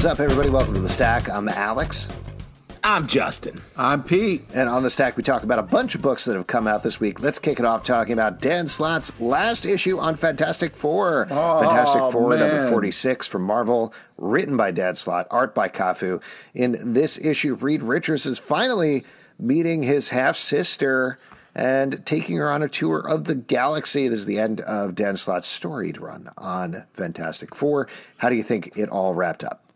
is up, everybody? Welcome to the Stack. I'm Alex. I'm Justin. I'm Pete. And on the Stack, we talk about a bunch of books that have come out this week. Let's kick it off talking about Dan Slott's last issue on Fantastic Four. Oh, Fantastic Four, man. number 46 from Marvel, written by Dan Slott, art by Cafu. In this issue, Reed Richards is finally meeting his half sister and taking her on a tour of the galaxy. This is the end of Dan Slott's storied run on Fantastic Four. How do you think it all wrapped up?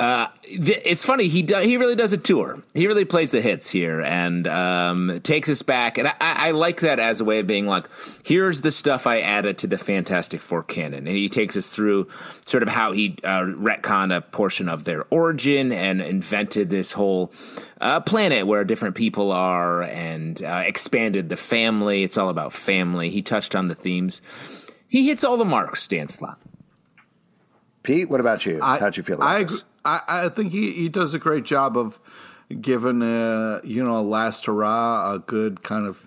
Th- It's funny he do, he really does a tour. He really plays the hits here and um, takes us back. And I, I like that as a way of being like, here's the stuff I added to the Fantastic Four canon, and he takes us through sort of how he uh, retconned a portion of their origin and invented this whole uh, planet where different people are and uh, expanded the family. It's all about family. He touched on the themes. He hits all the marks, Dan Slott. Pete, what about you? I, How'd you feel about I, this? I, I think he, he does a great job of giving uh, you know a last hurrah, a good kind of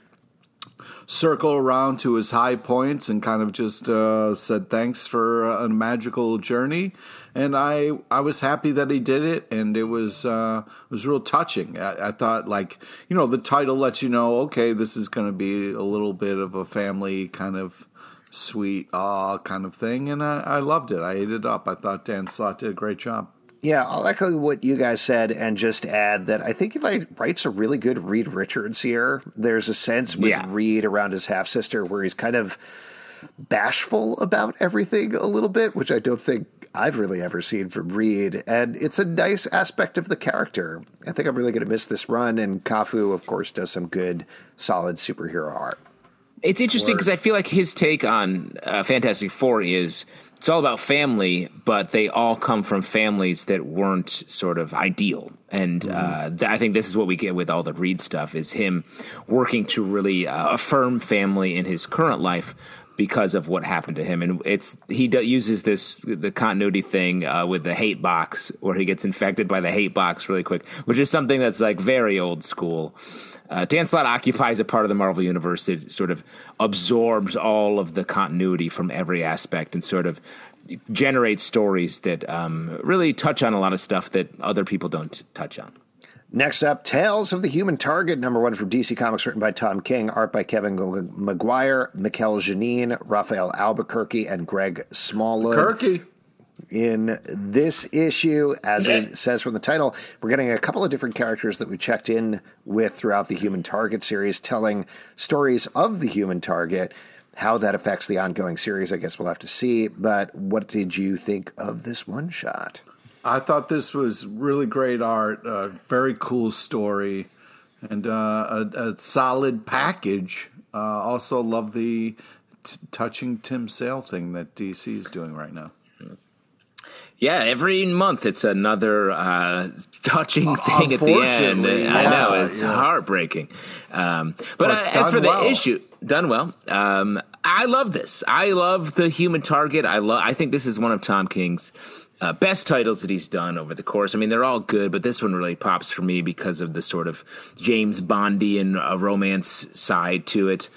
circle around to his high points, and kind of just uh, said thanks for a magical journey. And I I was happy that he did it, and it was uh, it was real touching. I, I thought like you know the title lets you know okay this is going to be a little bit of a family kind of sweet ah kind of thing, and I, I loved it. I ate it up. I thought Dan Slott did a great job. Yeah, I'll echo what you guys said and just add that I think if I writes a really good Reed Richards here, there's a sense with Yeah. Reed around his half sister where he's kind of bashful about everything a little bit, which I don't think I've really ever seen from Reed. And it's a nice aspect of the character. I think I'm really going to miss this run. And Cafu, of course, does some good, solid superhero art. It's interesting because I feel like his take on uh, Fantastic Four is it's all about family, but they all come from families that weren't sort of ideal. And uh, th- I think this is what we get with all the Reed stuff is him working to really uh, affirm family in his current life because of what happened to him. And it's he do, uses this the continuity thing uh, with the hate box where he gets infected by the hate box really quick, which is something that's like very old school. Uh, Dan Slott occupies a part of the Marvel universe that sort of absorbs all of the continuity from every aspect and sort of generates stories that um, really touch on a lot of stuff that other people don't touch on. Next up, Tales of the Human Target, number one from DC Comics, written by Tom King, art by Kevin Maguire, Mikel Janín, Rafael Albuquerque, and Greg Smallwood. Kirky. In this issue, as it says from the title, we're getting a couple of different characters that we checked in with throughout the Human Target series, telling stories of the Human Target. How that affects the ongoing series, I guess we'll have to see. But what did you think of this one shot? I thought this was really great art, a very cool story, and uh, a, a solid package. Uh, also, love the t- touching Tim Sale thing that DC is doing right now. Yeah, every month it's another uh, touching thing at the end. Unfortunately, I know it's yeah. heartbreaking. Um, but uh, as for the well. issue, done well. Um, I love this. I love the Human Target. I love. I think this is one of Tom King's. Uh, best titles that he's done over the course. I mean, they're all good, but this one really pops for me because of the sort of James Bondian uh, romance side to it.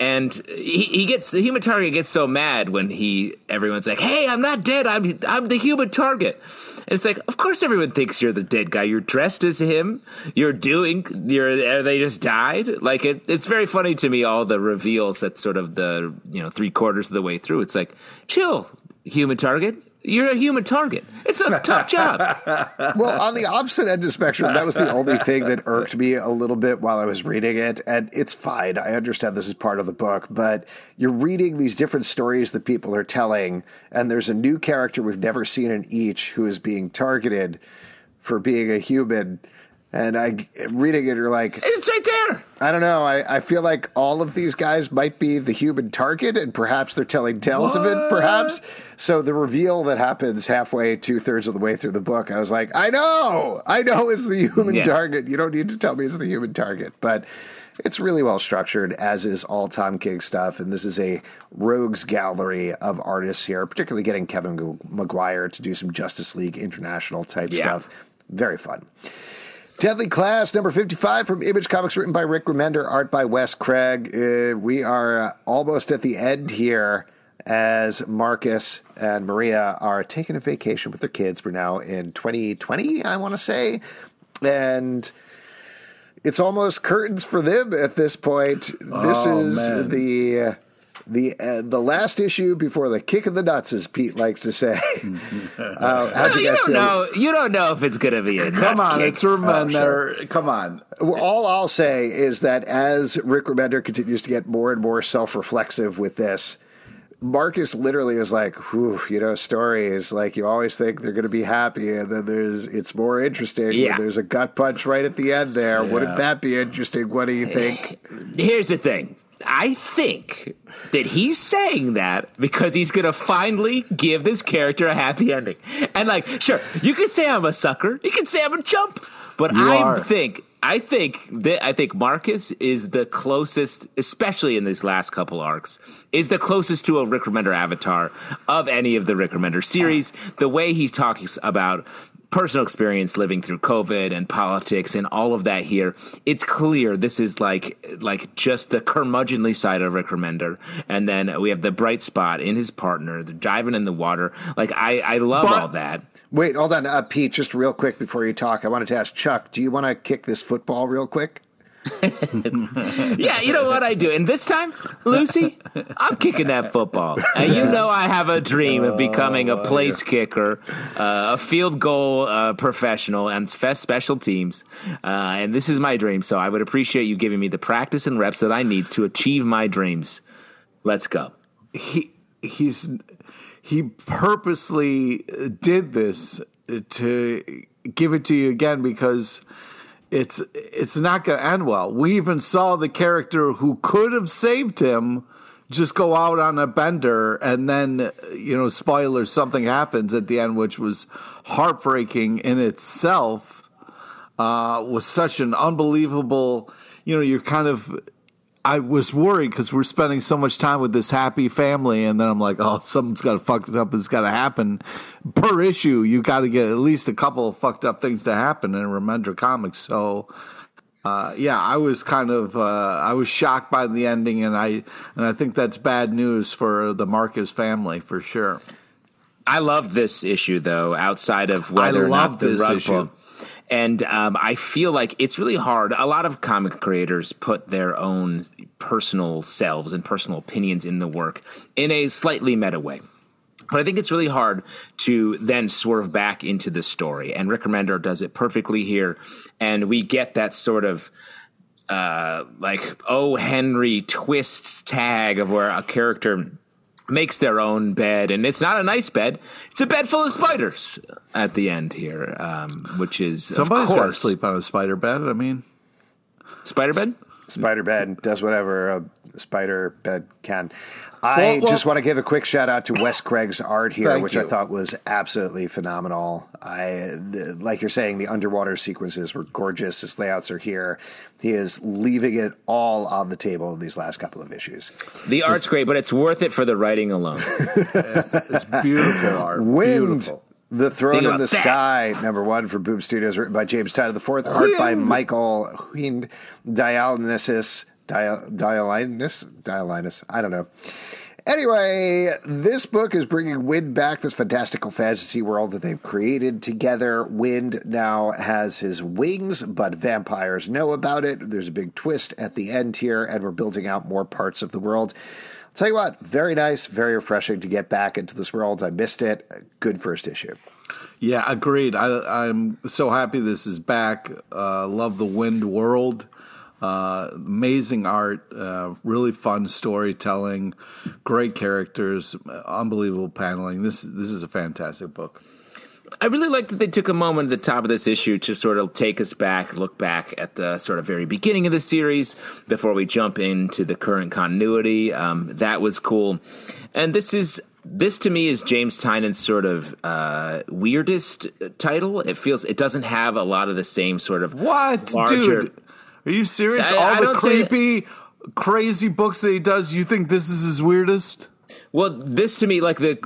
And he, he gets the human target gets so mad when he everyone's like, "Hey, I'm not dead. I'm I'm the human target." And it's like, of course, everyone thinks you're the dead guy. You're dressed as him. You're doing. You're. They just died? Like it, it's very funny to me. All the reveals at sort of the you know three quarters of the way through. It's like, chill, human target. You're a human target. It's a tough job. well, on the opposite end of the spectrum, that was the only thing that irked me a little bit while I was reading it. And it's fine. I understand this is part of the book, but you're reading these different stories that people are telling, and there's a new character we've never seen in each who is being targeted for being a human. And I reading it, you're like, It's right there. I don't know. I, I feel like all of these guys might be the human target, and perhaps they're telling tales of it, perhaps. So the reveal that happens halfway, two thirds of the way through the book, I was like, I know, I know it's the human Yeah. target. You don't need to tell me it's the human target. But it's really well structured, as is all Tom King stuff. And this is a rogues gallery of artists here, particularly getting Kevin Maguire to do some Justice League International type Yeah. stuff. Very fun. Deadly Class, number 55 from Image Comics, written by Rick Remender, art by Wes Craig. Uh, we are uh, almost at the end here. as Marcus and Maria are taking a vacation with their kids. We're now in 2020, I want to say. And it's almost curtains for them at this point. This Oh, is man. the the uh, the last issue before the kick of the nuts, as Pete likes to say. uh, how'd you You don't feel? know. You don't know if it's going to be a Come nut on, kick. it's Remender. sure. Come on. Well, all I'll say is that as Rick Remender continues to get more and more self reflexive with this, Marcus literally is like, Whew, you know, stories like you always think they're going to be happy, and then there's it's more interesting. when Yeah. there's a gut punch right at the end there. Wouldn't that be interesting? What do you think? Here's the thing. I think that he's saying that because he's going to finally give this character a happy ending. And like, sure, you can say I'm a sucker. You can say I'm a chump. But You I are. think I think that I think Marcus is the closest, especially in these last couple arcs, is the closest to a Rick Remender avatar of any of the Rick Remender series. The way he talks about personal experience living through COVID and politics and all of that here, it's clear this is like like just the curmudgeonly side of Rick Remender. And then we have the bright spot in his partner, the diving in the water. Like I, I love But- all that. Wait, hold on, uh, Pete. Just real quick before you talk, I wanted to ask Chuck. Do you want to kick this football real quick? Yeah, you know what I do. And this time, Lucy, I'm kicking that football. And you know I have a dream of becoming a place kicker, uh, a field goal uh, professional, and spe- special teams. Uh, and this is my dream. So I would appreciate you giving me the practice and reps that I need to achieve my dreams. Let's go. he he's he purposely did this to give it to you again because it's it's not going to end well. We even saw the character who could have saved him just go out on a bender and then you know spoiler something happens at the end which was heartbreaking in itself uh was such an unbelievable you know you're kind of I was worried because we're spending so much time with this happy family, and then I'm like, oh, something's got to fuck it up. It's got to happen per issue. You got to get at least a couple of fucked up things to happen in Remender Comics. So, uh, yeah, I was kind of uh, I was shocked by the ending, and I and I think that's bad news for the Marcus family for sure. I love this issue though. Outside of whether or love not the this rug issue. pull. And um, I feel like it's really hard. A lot of comic creators put their own personal selves and personal opinions in the work in a slightly meta way. But I think it's really hard to then swerve back into the story. And Rick Remender does it perfectly here. And we get that sort of uh, like, oh, Henry twist tag of where a character makes their own bed. And it's not a nice bed, it's a bed full of spiders at the end here, um, which is, Somebody's got to sleep on a spider bed. I mean, spider bed. Spider bed does whatever a spider bed can. I Well, well- just want to give a quick shout out to Wes Craig's art here, Thank which I thought was absolutely phenomenal. I, the, like you're saying, the underwater sequences were gorgeous. His layouts are here. He is leaving it all on the table in these last couple of issues. The art's great, but it's worth it for the writing alone. it's beautiful art. Wynd. Beautiful. The Throne in the that. Sky, number one for Boom Studios, written by James Tynion the Fourth, art by Michael Huyn Dionysus. Diolinus? Diolinus. I don't know. Anyway, this book is bringing Wynd back, this fantastical fantasy world that they've created together. Wynd now has his wings, but vampires know about it. There's a big twist at the end here, and we're building out more parts of the world. Tell you what, very nice, very refreshing to get back into this world. I missed it. Good first issue. Yeah, agreed. I, I'm so happy this is back. Uh, love the Wynd World. Uh, amazing art, uh, really fun storytelling, great characters, unbelievable paneling. This this is a fantastic book. I really like that they took a moment at the top of this issue to sort of take us back, look back at the sort of very beginning of the series before we jump into the current continuity. Um, that was cool, and this is this to me is James Tynion's sort of uh, weirdest title. It feels it doesn't have a lot of the same sort of What, larger- dude? Are you serious? I- All I the creepy, crazy books that he does. You think this is his weirdest? Well, this to me, like the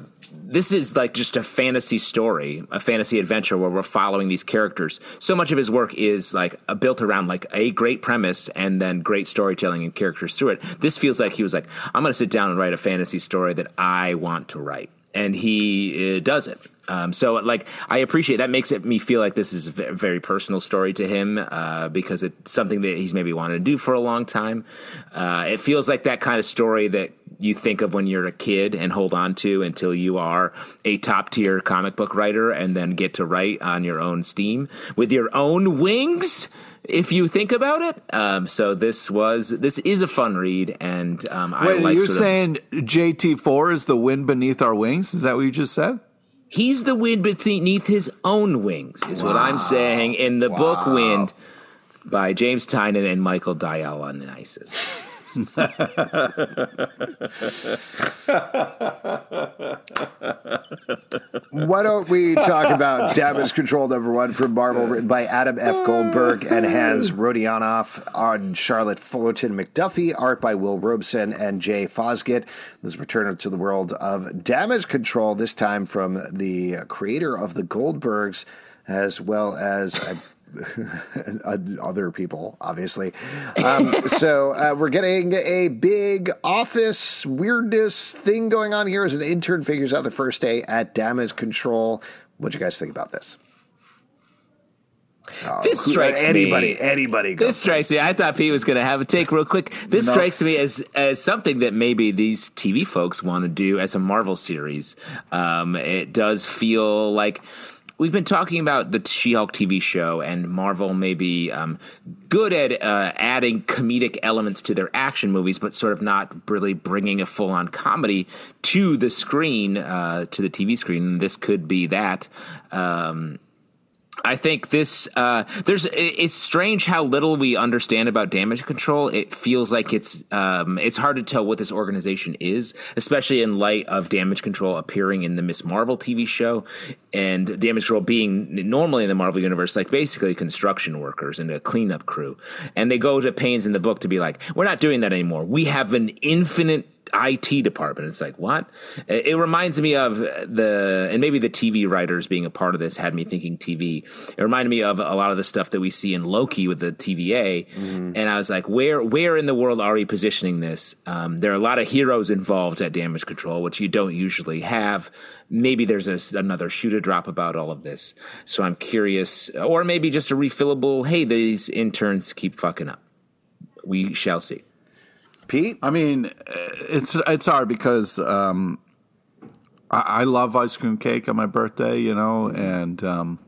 this is like just a fantasy story, a fantasy adventure where we're following these characters. So much of his work is like built around like a great premise and then great storytelling and characters through it. This feels like he was like, I'm going to sit down and write a fantasy story that I want to write, and he uh, does it. Um, so, like, I appreciate that. Makes it me feel like this is a very personal story to him uh, because it's something that he's maybe wanted to do for a long time. Uh, it feels like that kind of story that you think of when you're a kid and hold on to until you are a top tier comic book writer and then get to write on your own steam with your own wings if you think about it. Um, so this was this is a fun read, and um, I Wait, like. you're saying JT four is the wind beneath our wings? Is that what you just said? He's the wind beneath his own wings, is what I'm saying in the book Wynd by James Tynion and Michael Dialysis. Why don't we talk about Damage Control number one from Marvel, written by Adam F. Goldberg and Hans Rodionoff on Charlotte Fullerton McDuffie, art by Will Robson and Jay Fosgitt. This return to the world of Damage Control, this time from the creator of the Goldbergs, as well as. uh, other people, obviously. Um, so uh, we're getting a big office weirdness thing going on here as an intern figures out the first day at Damage Control. What'd you guys think about this? This Who- strikes anybody, me. anybody. This strikes me. I thought Pete was going to have a take real quick. This No. strikes me as as something that maybe these TV folks want to do as a Marvel series. Um, it does feel like we've been talking about the She-Hulk TV show, and Marvel may be um, good at uh, adding comedic elements to their action movies, but sort of not really bringing a full-on comedy to the screen, uh, to the TV screen. This could be that. Um, I think this uh, there's it's strange how little we understand about damage control. It feels like it's um, it's hard to tell what this organization is, especially in light of damage control appearing in the Miss Marvel TV show and damage control being normally in the Marvel universe like basically construction workers and a cleanup crew. And they go to pains in the book to be like, we're not doing that anymore. We have an infinite IT department. It's like what? It reminds me of the and maybe the TV writers being a part of this had me thinking TV. It reminded me of a lot of the stuff that we see in Loki with the TVA, and I was like, where where in the world are we positioning this? Um, there are a lot of heroes involved at Damage Control, which you don't usually have. Maybe there's a, another shoot a drop about all of this. So I'm curious, or maybe just a refillable. Hey, these interns keep fucking up. We shall see. Pete? I mean, it's it's hard because um, I, I love ice cream cake on my birthday, you know, and um,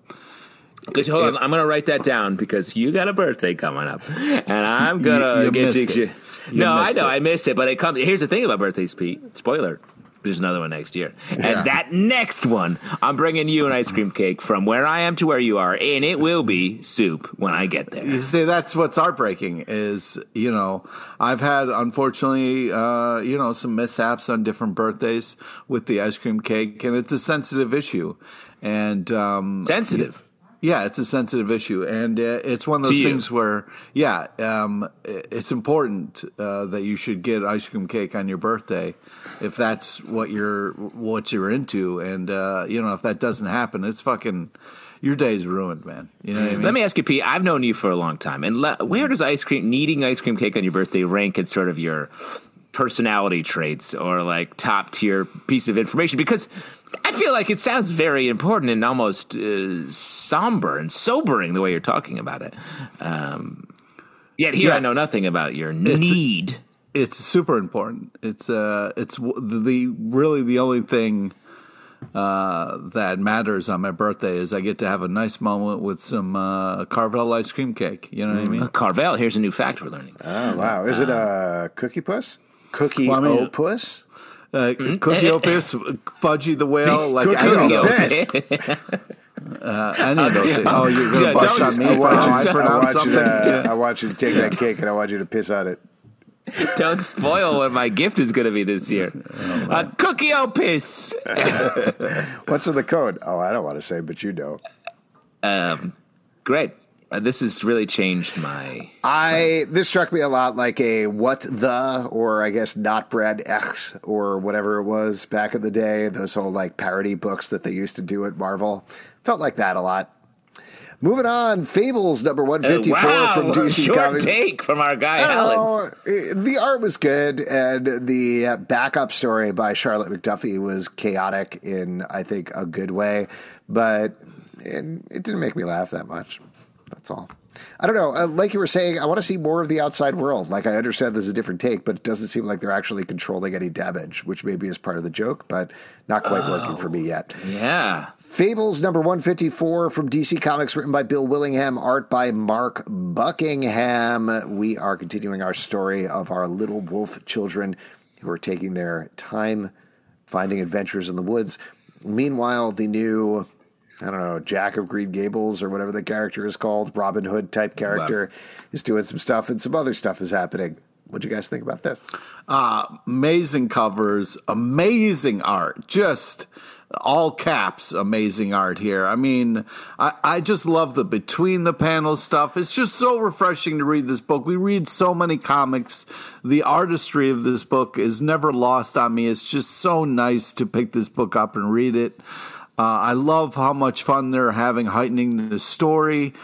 Good. Hold on. I'm going to write that down because you got a birthday coming up, and I'm gonna You- you get you. You no, I know it. I missed it, but it comes. Here's the thing about birthdays, Pete. Spoiler. There's another one next year, and that next one, I'm bringing you an ice cream cake from where I am to where you are, and it will be soup when I get there. you see, that's what's heartbreaking. Is you know, I've had unfortunately, uh, you know, some mishaps on different birthdays with the ice cream cake, and it's a sensitive issue, and um, Sensitive. Yeah, it's a sensitive issue, and uh, it's one of those things where, yeah, um, it's important uh, that you should get ice cream cake on your birthday if that's what you're what you're into, and uh, you know if that doesn't happen, it's fucking your day's ruined, man. You know what I mean? Let me ask you, Pete. I've known you for a long time, and le- where does ice cream needing ice cream cake on your birthday rank in sort of your personality traits or like top tier piece of information? Because I feel like it sounds very important and almost uh, somber and sobering the way you're talking about it. Um, yet here Yeah. I know nothing about your need. It's super important. It's uh, it's w- the really the only thing uh, that matters on my birthday is I get to have a nice moment with some uh, Carvel ice cream cake. You know what I mean? Uh, Carvel, here's a new fact we're learning. Oh, wow. Is it a cookie puss? Cookie Well, I mean- opus? Uh, Cookie Opus, Fudgy the Whale, like Cookie don't Opus. uh, any of those. Things. Oh, you're gonna bust on me say- for how I I I want, you something. I want you to take that cake and I want you to piss on it. Don't spoil what my gift is going to be this year. A cookie opus. What's in the code? Oh, I don't want to say, but you know. Um, great. Uh, this has really changed my. I this struck me a lot like a what the or I guess not Brand Echh or whatever it was back in the day. Those whole like parody books that they used to do at Marvel felt like that a lot. Moving on, Fables number one fifty four Uh, wow, from DC short Comics. take from our guy Alex. Oh, eh, the art was good, and the uh, backup story by Charlotte McDuffie was chaotic in, I think, a good way, but it, it didn't make me laugh that much. That's all. I don't know. Uh, like you were saying, I want to see more of the outside world. Like, I understand this is a different take, but it doesn't seem like they're actually controlling any damage, which maybe is part of the joke, but not quite working for me yet. Yeah. Fables number 154 from DC Comics, written by Bill Willingham, art by Mark Buckingham. We are continuing our story of our little wolf children who are taking their time finding adventures in the woods. Meanwhile, the new, I don't know, Jack of Green Gables or whatever the character is called, Robin Hood type character, is doing some stuff and some other stuff is happening. What do you guys think about this? Uh, amazing covers, amazing art, just all caps, amazing art here. I mean, I, I just love the between the panel stuff. It's just so refreshing to read this book. We read so many comics. The artistry of this book is never lost on me. It's just so nice to pick this book up and read it. Uh, I love how much fun they're having heightening the story.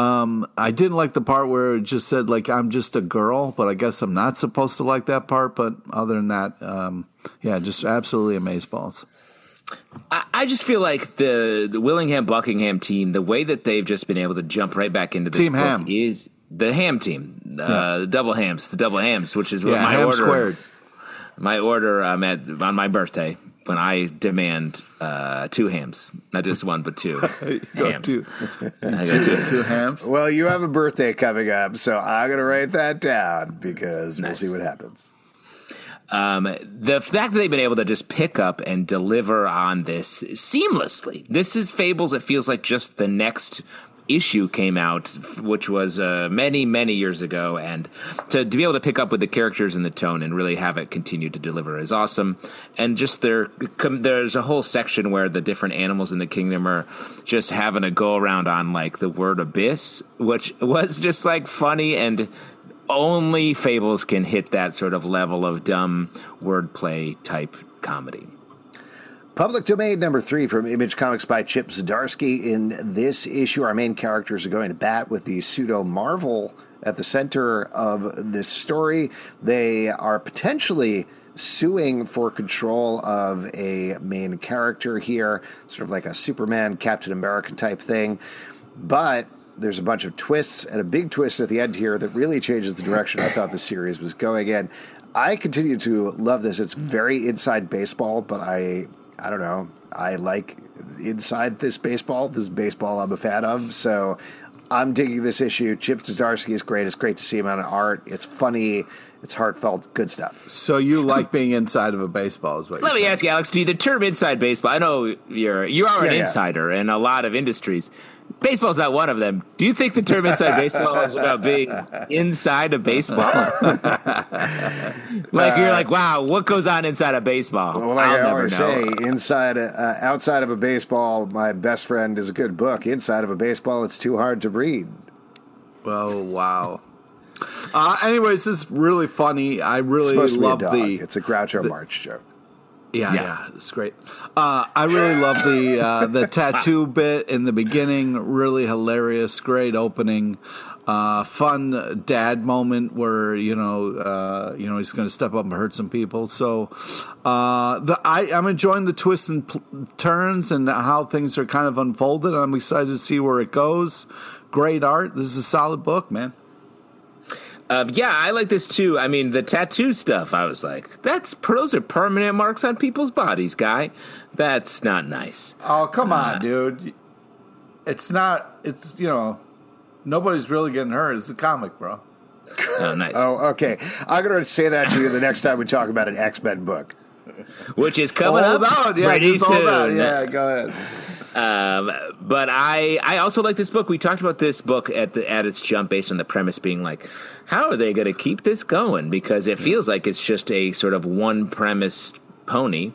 Um, I didn't like the part where it just said like I'm just a girl, but I guess I'm not supposed to like that part. But other than that, um, yeah, just absolutely amazeballs. I, I just feel like the the Willingham Buckingham team, the way that they've just been able to jump right back into this Team book Ham. is the Ham team, uh, Yeah. the double hams, the double hams, which is what Yeah, my ham order. squared. My order um, at on my birthday when I demand uh, two hams, not just one but two hams. Two, I got two. two hams. Well, you have a birthday coming up, so I'm going to write that down because Nice. we'll see what happens. Um, the fact that they've been able to just pick up and deliver on this seamlessly. This is Fables. It feels like just the next issue came out, which was uh, many, many years ago, and to, to be able to pick up with the characters and the tone and really have it continue to deliver is awesome. And just there, com- there's a whole section where the different animals in the kingdom are just having a go around on like the word abyss, which was just like funny and only Fables can hit that sort of level of dumb wordplay type comedy. Public domain number three from Image Comics by Chip Zdarsky. In this issue, our main characters are going to bat with the pseudo Marvel at the center of this story. They are potentially suing for control of a main character here, sort of like a Superman, Captain America type thing. But there's a bunch of twists and a big twist at the end here that really changes the direction I thought the series was going in. I continue to love this. It's very inside baseball, but I I don't know. I like inside this baseball. This is baseball I'm a fan of. So I'm digging this issue. Chip Zdarsky is great. It's great to see him on art. It's funny. It's heartfelt. Good stuff. So you like being inside of a baseball? Is what? Let you're me saying. ask you, Alex. Do you, the term "inside baseball"? I know you're you are an Yeah, yeah. insider in a lot of industries. Baseball's not one of them. Do you think the term "inside baseball" is about being inside of baseball? like you're like, wow, what goes on inside of baseball? Well, like I'll I never always know. say, inside, uh, outside of a baseball, my best friend is a good book. Inside of a baseball, it's too hard to read. Oh wow. Uh, anyways, this is really funny. I It's really supposed to be a love dog. the it's a Groucho Marx joke. Yeah, Yeah. yeah, it's great. Uh, I really love the uh, the tattoo bit in the beginning. Really hilarious, great opening. Uh, fun dad moment where you know uh, you know he's going to step up and hurt some people. So uh, the I, I'm enjoying the twists and pl- turns and how things are kind of unfolded. I'm excited to see where it goes. Great art. This is a solid book, man. Um, yeah, I like this too. I mean, the tattoo stuff. I was like, that's those are permanent marks on people's bodies, guy. That's not nice. Oh come on, dude! It's not. It's you know nobody's really getting hurt. It's a comic, bro. Oh, nice. Oh, okay. I'm going to say that to you the next time we talk about an X Men book. Which is coming Hold up on, yeah, pretty just hold soon. on. Yeah, go ahead. Um, but I, I also like this book. We talked about this book at the at its jump based on the premise being like, how are they going to keep this going? Because it feels like it's just a sort of one premise pony.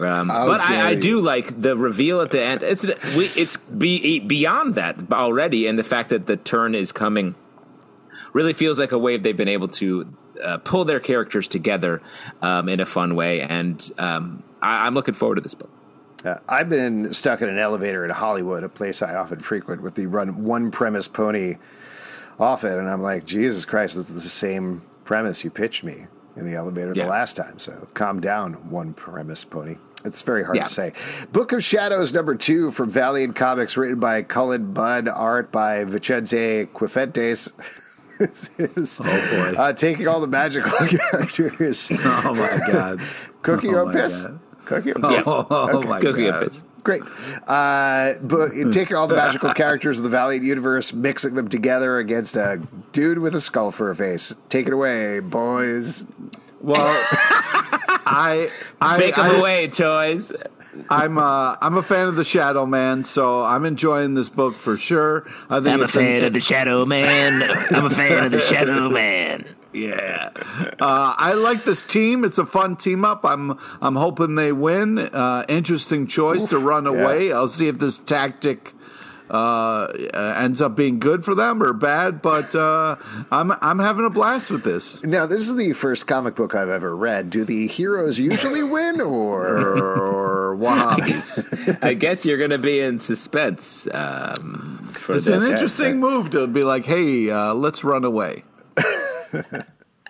Um, but I, I, do like the reveal at the end. It's we, it's be, beyond that already, and the fact that the turn is coming really feels like a way they've been able to uh, pull their characters together um, in a fun way, and um, I, am looking forward to this book. Uh, I've been stuck in an elevator in Hollywood, a place I often frequent, with the run one premise pony off it, and I'm like, Jesus Christ, this is the same premise you pitched me in the elevator yeah. the last time. So calm down, one premise pony. It's very hard yeah. to say. Book of Shadows number two from Valiant Comics, written by Cullen Bunn, art by Vicente Cifuentes. is, oh boy! Uh, taking all the magical characters. Oh my god! Cookie oh? God. Cookie or piss? Oh, okay. my Cookie god! Or piss. Great. Uh, but taking all the magical characters of the Valiant universe, mixing them together against a dude with a skull for a face. Take it away, boys. Well, I, I make them away, toys. I'm uh, I'm a fan of the Shadow Man, so I'm enjoying this book for sure. I think I'm a fan an, of the Shadow Man. I'm a fan of the Shadow Man. Yeah, uh, I like this team. It's a fun team up. I'm I'm hoping they win. Uh, interesting choice Oof, to run away. Yeah. I'll see if this tactic uh, ends up being good for them or bad. But uh, I'm I'm having a blast with this. Now, this is the first comic book I've ever read. Do the heroes usually win, or, or what I guess you're going to be in suspense. Um, for it's this. an interesting move to be like, "Hey, uh, let's run away."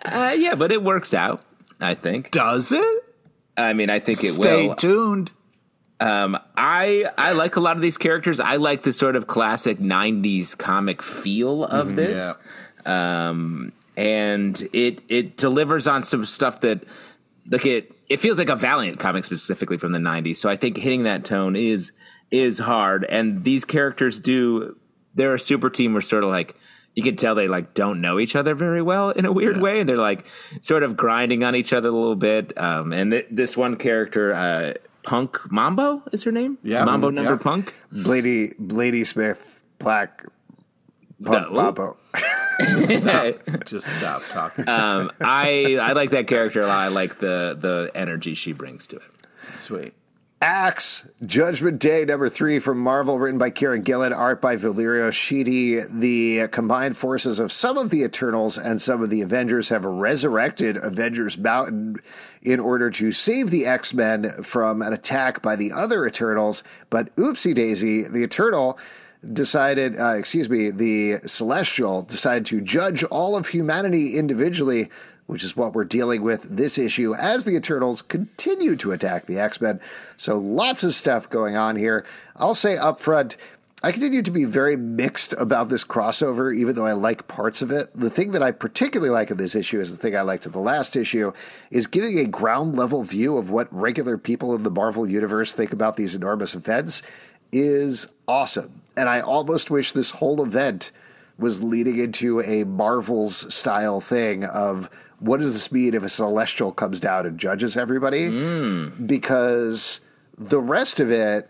Uh, yeah, but it works out. I think. Does it? I mean, I think it Stay will. Stay tuned. Um, I I like a lot of these characters. I like the sort of classic '90s comic feel of mm-hmm, this, yeah. um, and it it delivers on some stuff that like it it feels like a Valiant comic specifically from the '90s. So I think hitting that tone is is hard, and these characters do. They're a super team. We're sort of like you can tell they like don't know each other very well in a weird yeah. way, and they're like sort of grinding on each other a little bit. Um, and th- this one character, uh, Punk Mambo is her name. Yeah, Mambo number yeah. Punk. Blady Blady Smith Black Punk no. Mambo. just stop. just stop talking. Um, I I like that character a lot. I like the the energy she brings to it. Sweet. Axe Judgment Day number three from Marvel, written by Kieron Gillen, art by Valerio Schiti. The combined forces of some of the Eternals and some of the Avengers have resurrected Avengers Mountain in order to save the X Men from an attack by the other Eternals. But oopsie daisy, the Eternal decided, uh, excuse me, the Celestial decided to judge all of humanity individually which is what we're dealing with this issue as the Eternals continue to attack the X Men. So lots of stuff going on here. I'll say up front, I continue to be very mixed about this crossover, even though I like parts of it. The thing that I particularly like in this issue is the thing I liked in the last issue, is giving a ground level view of what regular people in the Marvel universe think about these enormous events is awesome. And I almost wish this whole event was leading into a Marvel's style thing of what does this mean if a celestial comes down and judges everybody? Mm. Because the rest of it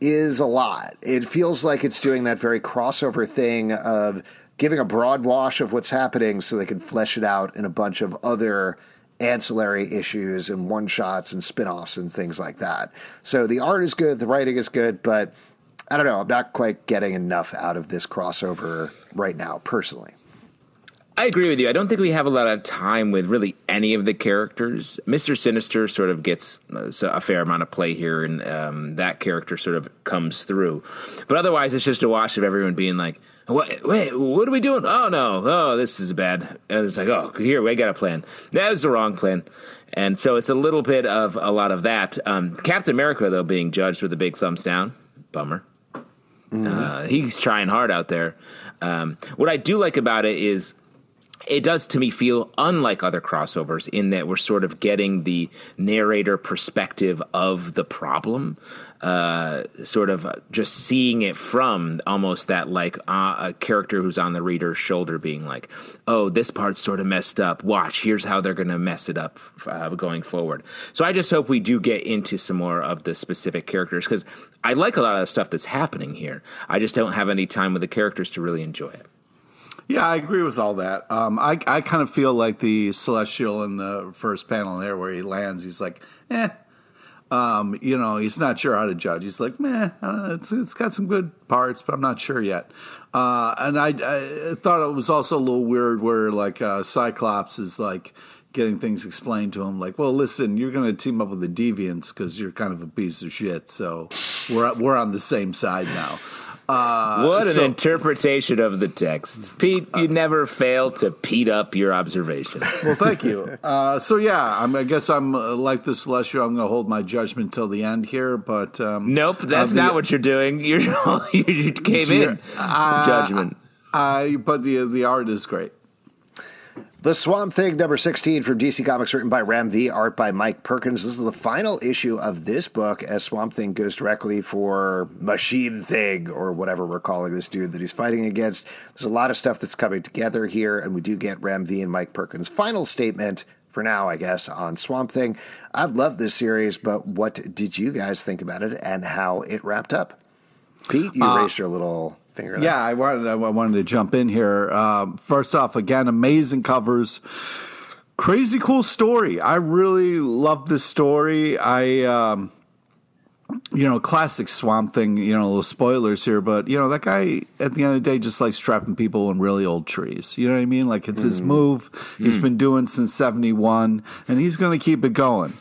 is a lot. It feels like it's doing that very crossover thing of giving a broad wash of what's happening so they can flesh it out in a bunch of other ancillary issues and one shots and spin offs and things like that. So the art is good, the writing is good, but I don't know. I'm not quite getting enough out of this crossover right now, personally. I agree with you. I don't think we have a lot of time with really any of the characters. Mister Sinister sort of gets a fair amount of play here, and um, that character sort of comes through. But otherwise, it's just a wash of everyone being like, "What? Wait, what are we doing? Oh no! Oh, this is bad." And it's like, "Oh, here we got a plan. That was the wrong plan." And so it's a little bit of a lot of that. Um, Captain America, though, being judged with a big thumbs down, bummer. Mm-hmm. Uh, he's trying hard out there. Um, what I do like about it is it does to me feel unlike other crossovers in that we're sort of getting the narrator perspective of the problem uh, sort of just seeing it from almost that like uh, a character who's on the reader's shoulder being like oh this part's sort of messed up. Watch here's how they're going to mess it up uh, going forward. So i just hope we do get into some more of the specific characters because i like a lot of the stuff that's happening here. I just don't have any time with the characters to really enjoy it yeah, I agree with all that. Um, I I kind of feel like the celestial in the first panel there, where he lands, he's like, eh. Um, you know, he's not sure how to judge. He's like, meh, it's, it's got some good parts, but I'm not sure yet. Uh, and I, I, thought it was also a little weird where like uh, Cyclops is like getting things explained to him, like, well, listen, you're going to team up with the Deviants because you're kind of a piece of shit. So we're we're on the same side now. Uh, what an so, interpretation of the text, Pete! You uh, never fail to Pete up your observation. Well, thank you. Uh, so yeah, I'm, i guess I'm uh, like the Celestial. I'm going to hold my judgment till the end here, but um, nope, that's the, not what you're doing. You're, you came in judgment. I, but the the art is great. The Swamp Thing, number 16 from DC Comics, written by Ram V, art by Mike Perkins. This is the final issue of this book as Swamp Thing goes directly for Machine Thing, or whatever we're calling this dude that he's fighting against. There's a lot of stuff that's coming together here, and we do get Ram V and Mike Perkins' final statement for now, I guess, on Swamp Thing. I've loved this series, but what did you guys think about it and how it wrapped up? Pete, you uh, raised your little finger. Yeah, I wanted I wanted to jump in here. Um, first off, again, amazing covers. Crazy cool story. I really love this story. I um, you know, classic swamp thing, you know, little spoilers here, but you know, that guy at the end of the day just likes trapping people in really old trees. You know what I mean? Like it's mm. his move. He's been doing since 71 and he's going to keep it going.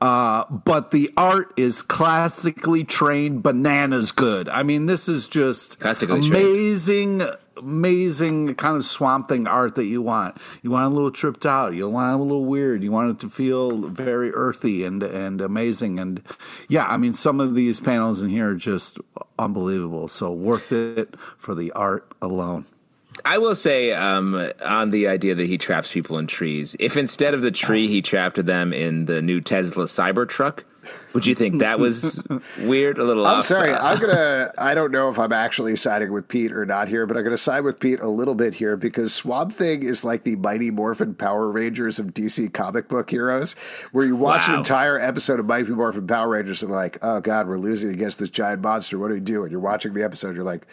Uh, but the art is classically trained bananas good. I mean, this is just classically amazing, trained. amazing kind of swamp thing art that you want. You want a little tripped out. You want a little weird. You want it to feel very earthy and and amazing. And yeah, I mean, some of these panels in here are just unbelievable. So worth it for the art alone. I will say um, on the idea that he traps people in trees. If instead of the tree he trapped them in the new Tesla Cybertruck, would you think that was weird? A little. I'm off? sorry. I'm gonna. I don't know if I'm actually siding with Pete or not here, but I'm gonna side with Pete a little bit here because Swamp Thing is like the Mighty Morphin Power Rangers of DC comic book heroes, where you watch wow. an entire episode of Mighty Morphin Power Rangers and like, oh god, we're losing against this giant monster. What do we do? And you're watching the episode, you're like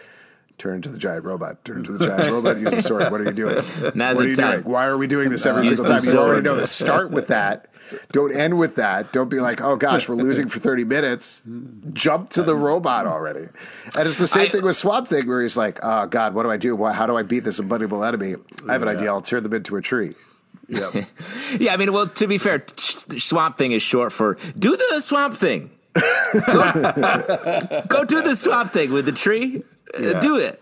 turn to the giant robot. Turn to the giant robot. Use the sword. What are you doing? Now's what are you time. doing? Why are we doing this every single time? You already know this. Start with that. Don't end with that. Don't be like, oh gosh, we're losing for 30 minutes. Jump to the robot already. And it's the same I, thing with Swamp Thing, where he's like, oh God, what do I do? How do I beat this unbeatable enemy? I have an yeah. idea. I'll turn them into a tree. Yep. yeah, I mean, well, to be fair, Swamp Thing is short for do the Swamp Thing. Go, do the Swamp Thing with the tree. Yeah. Do it.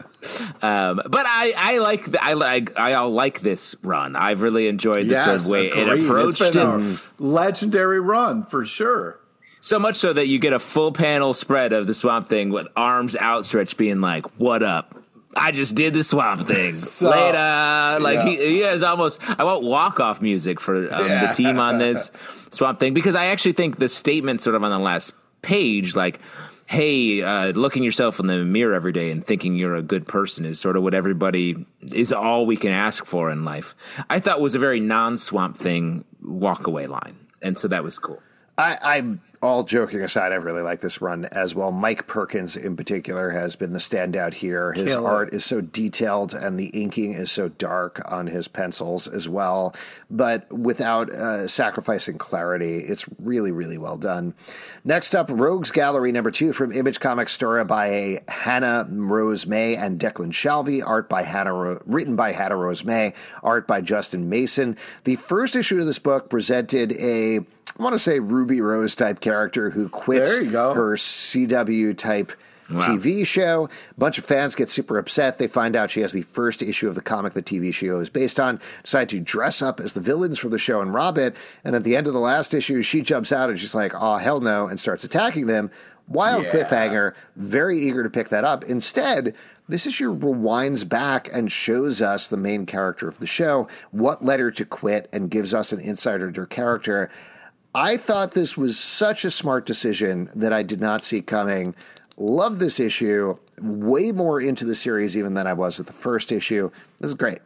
Um, but I, I like the, I like I all like this run. I've really enjoyed the yes, sort of way agreed. it approached it's been it. A legendary run for sure. So much so that you get a full panel spread of the Swamp Thing with arms outstretched, being like, "What up? I just did the Swamp Thing so, later." Like yeah. he, he has almost. I want walk off music for um, yeah. the team on this Swamp Thing because I actually think the statement sort of on the last page, like hey, uh, looking yourself in the mirror every day and thinking you're a good person is sort of what everybody is all we can ask for in life. I thought was a very non swamp thing walk away line. And so that was cool. I, I'm all joking aside, I really like this run as well. Mike Perkins, in particular, has been the standout here. His Kill art it. is so detailed and the inking is so dark on his pencils as well, but without uh, sacrificing clarity. It's really, really well done. Next up, Rogues Gallery number two from Image Comics, story by Hannah Rose May and Declan Shalvey, art by Hannah, written by Hannah Rose May, art by Justin Mason. The first issue of this book presented a I want to say Ruby Rose type character who quits her CW type wow. TV show. A bunch of fans get super upset. They find out she has the first issue of the comic the TV show is based on, decide to dress up as the villains from the show and rob it. And at the end of the last issue, she jumps out and she's like, oh, hell no, and starts attacking them. Wild yeah. cliffhanger, very eager to pick that up. Instead, this issue rewinds back and shows us the main character of the show, what led her to quit, and gives us an insider to her character. I thought this was such a smart decision that I did not see coming. Love this issue. Way more into the series even than I was with the first issue. This is great.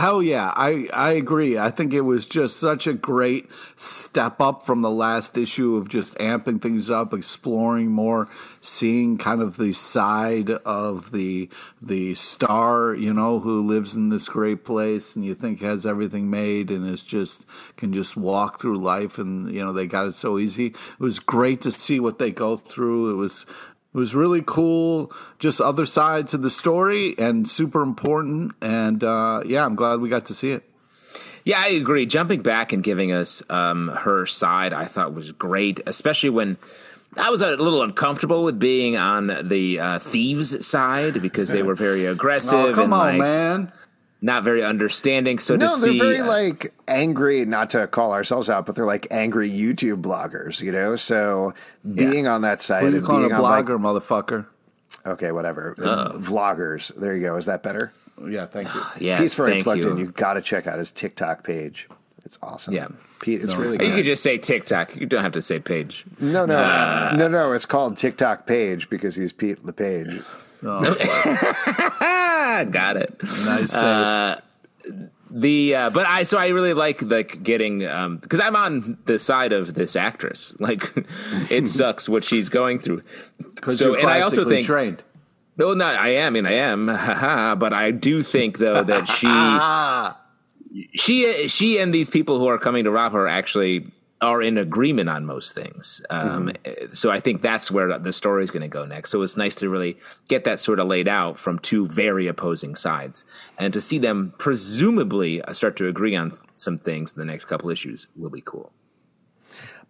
Hell yeah, I I agree. I think it was just such a great step up from the last issue of just amping things up, exploring more, seeing kind of the side of the the star, you know, who lives in this great place and you think has everything made and is just can just walk through life and you know they got it so easy. It was great to see what they go through. It was it was really cool, just other side to the story and super important. And uh, yeah, I'm glad we got to see it. Yeah, I agree. Jumping back and giving us um, her side, I thought was great, especially when I was a little uncomfortable with being on the uh, thieves' side because they were very aggressive. Oh, come and, on, like, man. Not very understanding. So No, to they're see, very uh, like angry, not to call ourselves out, but they're like angry YouTube bloggers, you know? So being on that side What are you and calling a being on, like- blogger, motherfucker? okay, whatever. Uh. Vloggers. There you go. Is that better? Yeah, thank you. yes, Pete's very thank plugged you. in. You've got to check out his TikTok page. It's awesome. Yeah. Pete, it's No, really it's You good. could just say TikTok. You don't have to say page. no, no, no, no. It's called TikTok page because he's Pete LePage. Ah, got it. Nice save. The uh, but I so I really like like getting because I'm on the side of this actress. Like it sucks what she's going through. So you're and I also think trained. no, not I am and I am, haha, but I do think though that she she she and these people who are coming to rob her actually are in agreement on most things. Um, So I think that's where the story is going to go next. So it's nice to really get that sort of laid out from two very opposing sides, and to see them presumably start to agree on some things in the next couple issues will be cool.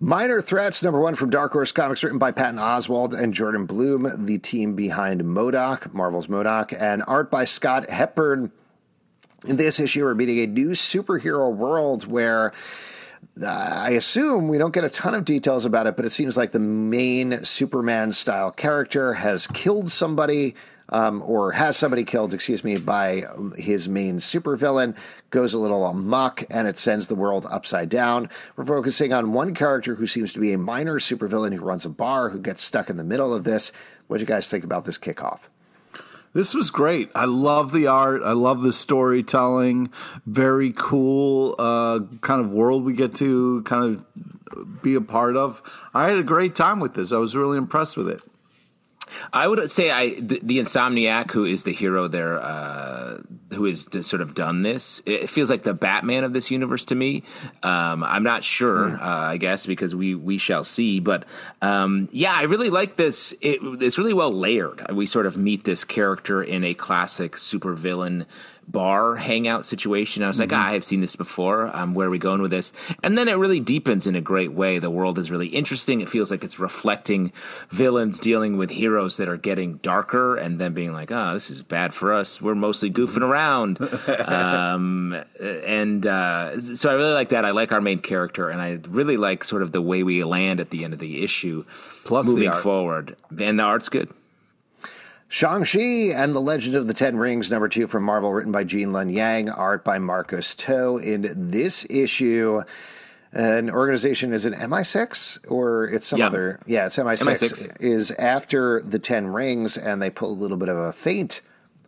Minor Threats, number one from Dark Horse Comics, written by Patton Oswalt and Jordan Blum, the team behind MODOK, Marvel's MODOK, and art by Scott Hepburn. In this issue, we're meeting a new superhero world where uh, I assume we don't get a ton of details about it, but it seems like the main Superman style character has killed somebody. Um, or has somebody killed, excuse me, by his main supervillain, goes a little amok, and it sends the world upside down. We're focusing on one character who seems to be a minor supervillain who runs a bar, who gets stuck in the middle of this. What do you guys think about this kickoff? This was great. I love the art. I love the storytelling. Very cool uh, kind of world we get to kind of be a part of. I had a great time with this. I was really impressed with it. I would say I the, the insomniac who is the hero there, uh, who has sort of done this. It feels like the Batman of this universe to me. Um, I'm not sure, uh, I guess, because we we shall see. But um, yeah, I really like this. It, it's really well layered. We sort of meet this character in a classic supervillain bar hangout situation. I was like, ah, I have seen this before. Um, where are we going with this? And then it really deepens in a great way. The world is really interesting. It feels like it's reflecting villains dealing with heroes that are getting darker and then being like, oh, this is bad for us. We're mostly goofing around. um, and uh, so I really like that. I like our main character, and I really like sort of the way we land at the end of the issue. Plus moving forward, and the art's good. Shang-Chi and the Legend of the Ten Rings, number two from Marvel, written by Gene Luen Yang, art by Marcus To. In this issue, an organization is it MI6 or it's some Yeah. other? Yeah, it's MI6, MI6. Is after the Ten Rings, and they pull a little bit of a feint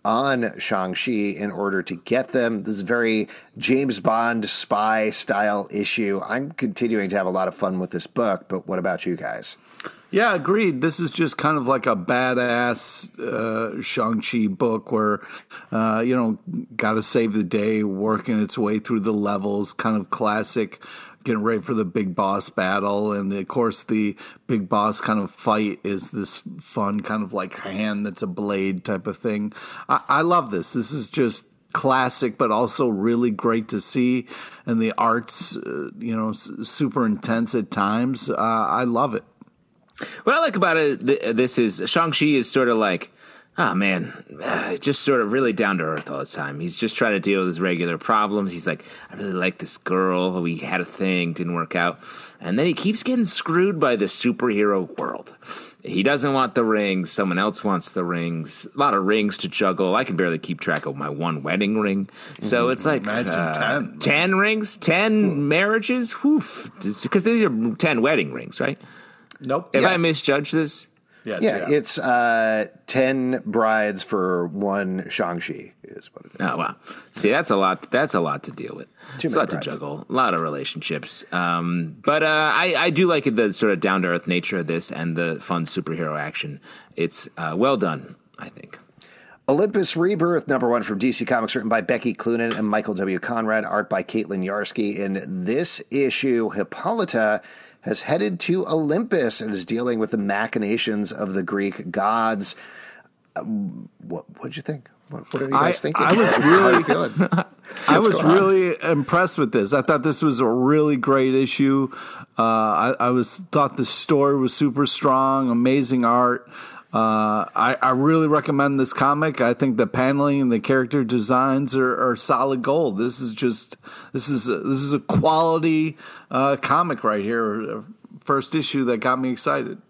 on Shang-Chi in order to get them. This is very James Bond spy style issue. I'm continuing to have a lot of fun with this book, but what about you guys? Yeah, agreed. This is just kind of like a badass uh, Shang-Chi book where, uh, you know, got to save the day, working its way through the levels, kind of classic, getting ready for the big boss battle. And of course, the big boss kind of fight is this fun, kind of like hand that's a blade type of thing. I, I love this. This is just classic, but also really great to see. And the art's, uh, you know, super intense at times. Uh, I love it. What I like about it, th- this is Shang-Chi is sort of like, oh man, uh, just sort of really down to earth all the time. He's just trying to deal with his regular problems. He's like, I really like this girl. We had a thing, didn't work out. And then he keeps getting screwed by the superhero world. He doesn't want the rings. Someone else wants the rings. A lot of rings to juggle. I can barely keep track of my one wedding ring. So it's like Imagine uh, 10. 10 rings, 10 marriages. Woof. Because these are 10 wedding rings, right? Nope. If Yeah. I misjudge this? Yes, yeah, it's uh, 10 brides for one Shang-Chi is what it is. Oh wow! See, that's a lot. That's a lot to deal with. Too it's a many lot to juggle. A lot of relationships. Um, but uh, I, I do like the sort of down to earth nature of this and the fun superhero action. It's uh, well done. I think. Olympus Rebirth, number one from DC Comics, written by Becky Cloonan and Michael W. Conrad, art by Caitlin Yarsky. In this issue, Hippolyta has headed to Olympus and is dealing with the machinations of the Greek gods. Um, what what'd you think? What, what are you guys I- thinking? I was How are you really- feeling? I was really impressed with this. I thought this was a really great issue. Uh, I, I was thought the story was super strong, amazing art. Uh, I, I really recommend this comic. I think the paneling and the character designs are, are solid gold. This is just this is a, this is a quality uh, comic right here. First issue that got me excited.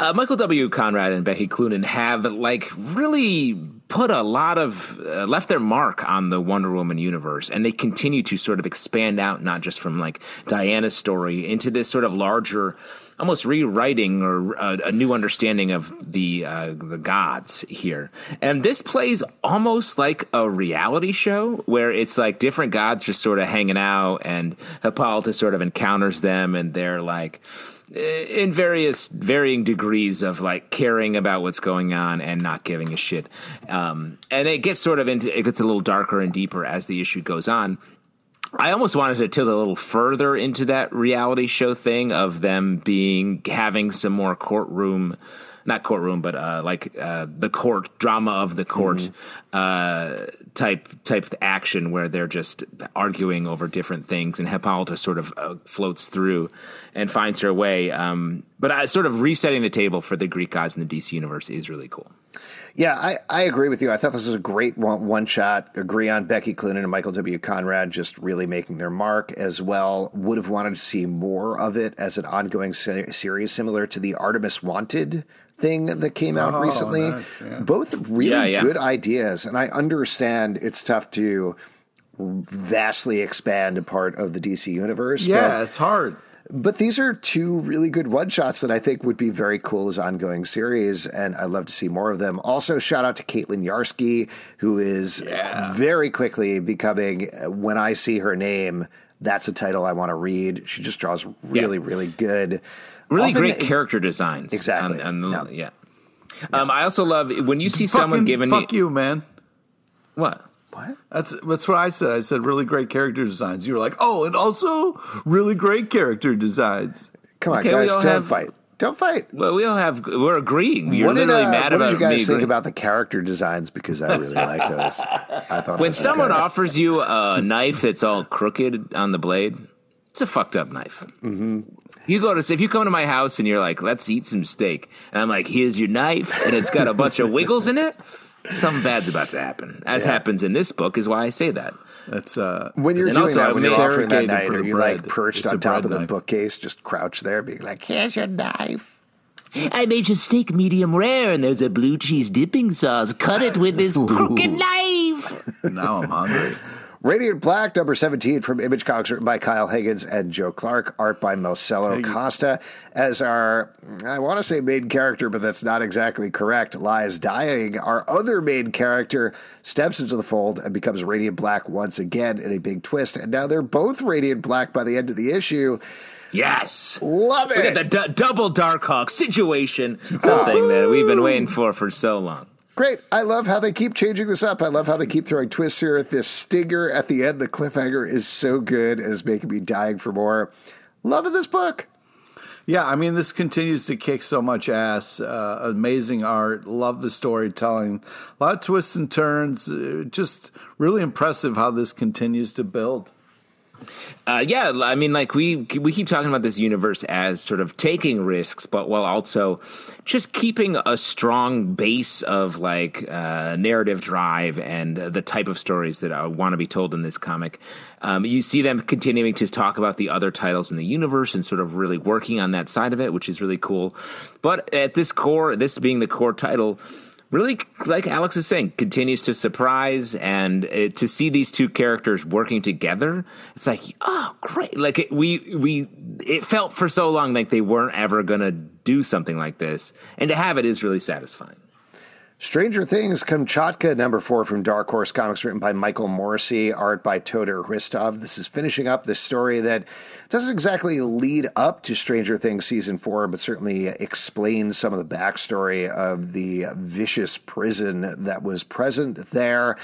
Uh, Michael W. Conrad and Becky Cloonan have like really put a lot of uh, left their mark on the Wonder Woman universe, and they continue to sort of expand out, not just from like Diana's story into this sort of larger, almost rewriting or uh, a new understanding of the uh, the gods here. And this plays almost like a reality show where it's like different gods just sort of hanging out, and Hippolyta sort of encounters them, and they're like in various varying degrees of like caring about what's going on and not giving a shit. Um, and it gets sort of into it gets a little darker and deeper as the issue goes on. I almost wanted to tilt a little further into that reality show thing of them being having some more courtroom, not courtroom, but uh, like uh, the court drama of the court uh, type type action where they're just arguing over different things, and Hippolyta sort of uh, floats through and finds her way. Um, but I, sort of resetting the table for the Greek gods in the DC universe is really cool. Yeah, I, I agree with you. I thought this was a great one, one shot. Agree on Becky Cloonan and Michael W. Conrad just really making their mark as well. Would have wanted to see more of it as an ongoing se- series, similar to the Artemis Wanted thing that came out Oh, recently. nice, yeah. Both really Yeah, yeah. good ideas, and I understand it's tough to vastly expand a part of the DC universe. Yeah, but it's hard. but these are two really good one shots that I think would be very cool as ongoing series, and I'd love to see more of them. Also, shout out to Caitlin Yarsky, who is very quickly becoming, when I see her name, that's a title I want to read. She just draws really, really good. Really Often- great character designs. Exactly. On, on the, Yeah. yeah. Um, I also love when you see someone giving fuck me you, man. what. What? That's that's what I said. I said really great character designs. You were like, oh, and also really great character designs. Come on, Okay, guys, don't have- fight. Don't fight. Well, we all have. We're agreeing. You're what did, literally uh, mad what about did you guys me think agreeing. about the character designs? Because I really like those. I thought when someone good. offers you a knife that's all crooked on the blade, it's a fucked up knife. Mm-hmm. You go to if you come to my house and you're like, "Let's eat some steak," and I'm like, "Here's your knife," and it's got a bunch of wiggles in it. Something bad's about to happen, as happens in this book. Is why I say that. That's uh, When you're doing also that, when you're offering that night, for are you bread. like perched on top of the knife. bookcase, just crouched there, being like, "Here's your knife." I made your steak medium rare, and there's a blue cheese dipping sauce. Cut it with this crooked knife. now I'm hungry. Radiant Black, number 17 from Image Comics, written by Kyle Higgins and Joe Clark, art by Marcelo Costa. As our, I want to say main character, but that's not exactly correct, lies dying, our other main character steps into the fold and becomes Radiant Black once again in a big twist. And now they're both Radiant Black by the end of the issue. Yes. Love We got it. the du- double Darkhawk situation. Something that we've been waiting for for so long. Great. I love how they keep changing this up. I love how they keep throwing twists here. At this stinger at the end, the cliffhanger is so good and is making me dying for more. Loving this book. Yeah, I mean, this continues to kick so much ass. Uh, amazing art. Love the storytelling. A lot of twists and turns. Uh, just really impressive how this continues to build. Uh, yeah, I mean, like we we keep talking about this universe as sort of taking risks, but while also just keeping a strong base of like uh, narrative drive and uh, the type of stories that I want to be told in this comic. Um, you see them continuing to talk about the other titles in the universe and sort of really working on that side of it, which is really cool. But at this core, this being the core title. Really, like Alex is saying, continues to surprise and uh, to see these two characters working together. It's like, oh, great! Like it, we we it felt for so long like they weren't ever to do something like this, and to have it is really satisfying. Stranger Things Kamchatka, number four from Dark Horse Comics, written by Michael Moreci, art by Todor Hristov. This is finishing up the story that doesn't exactly lead up to Stranger Things season four, but certainly explains some of the backstory of the vicious prison that was present there.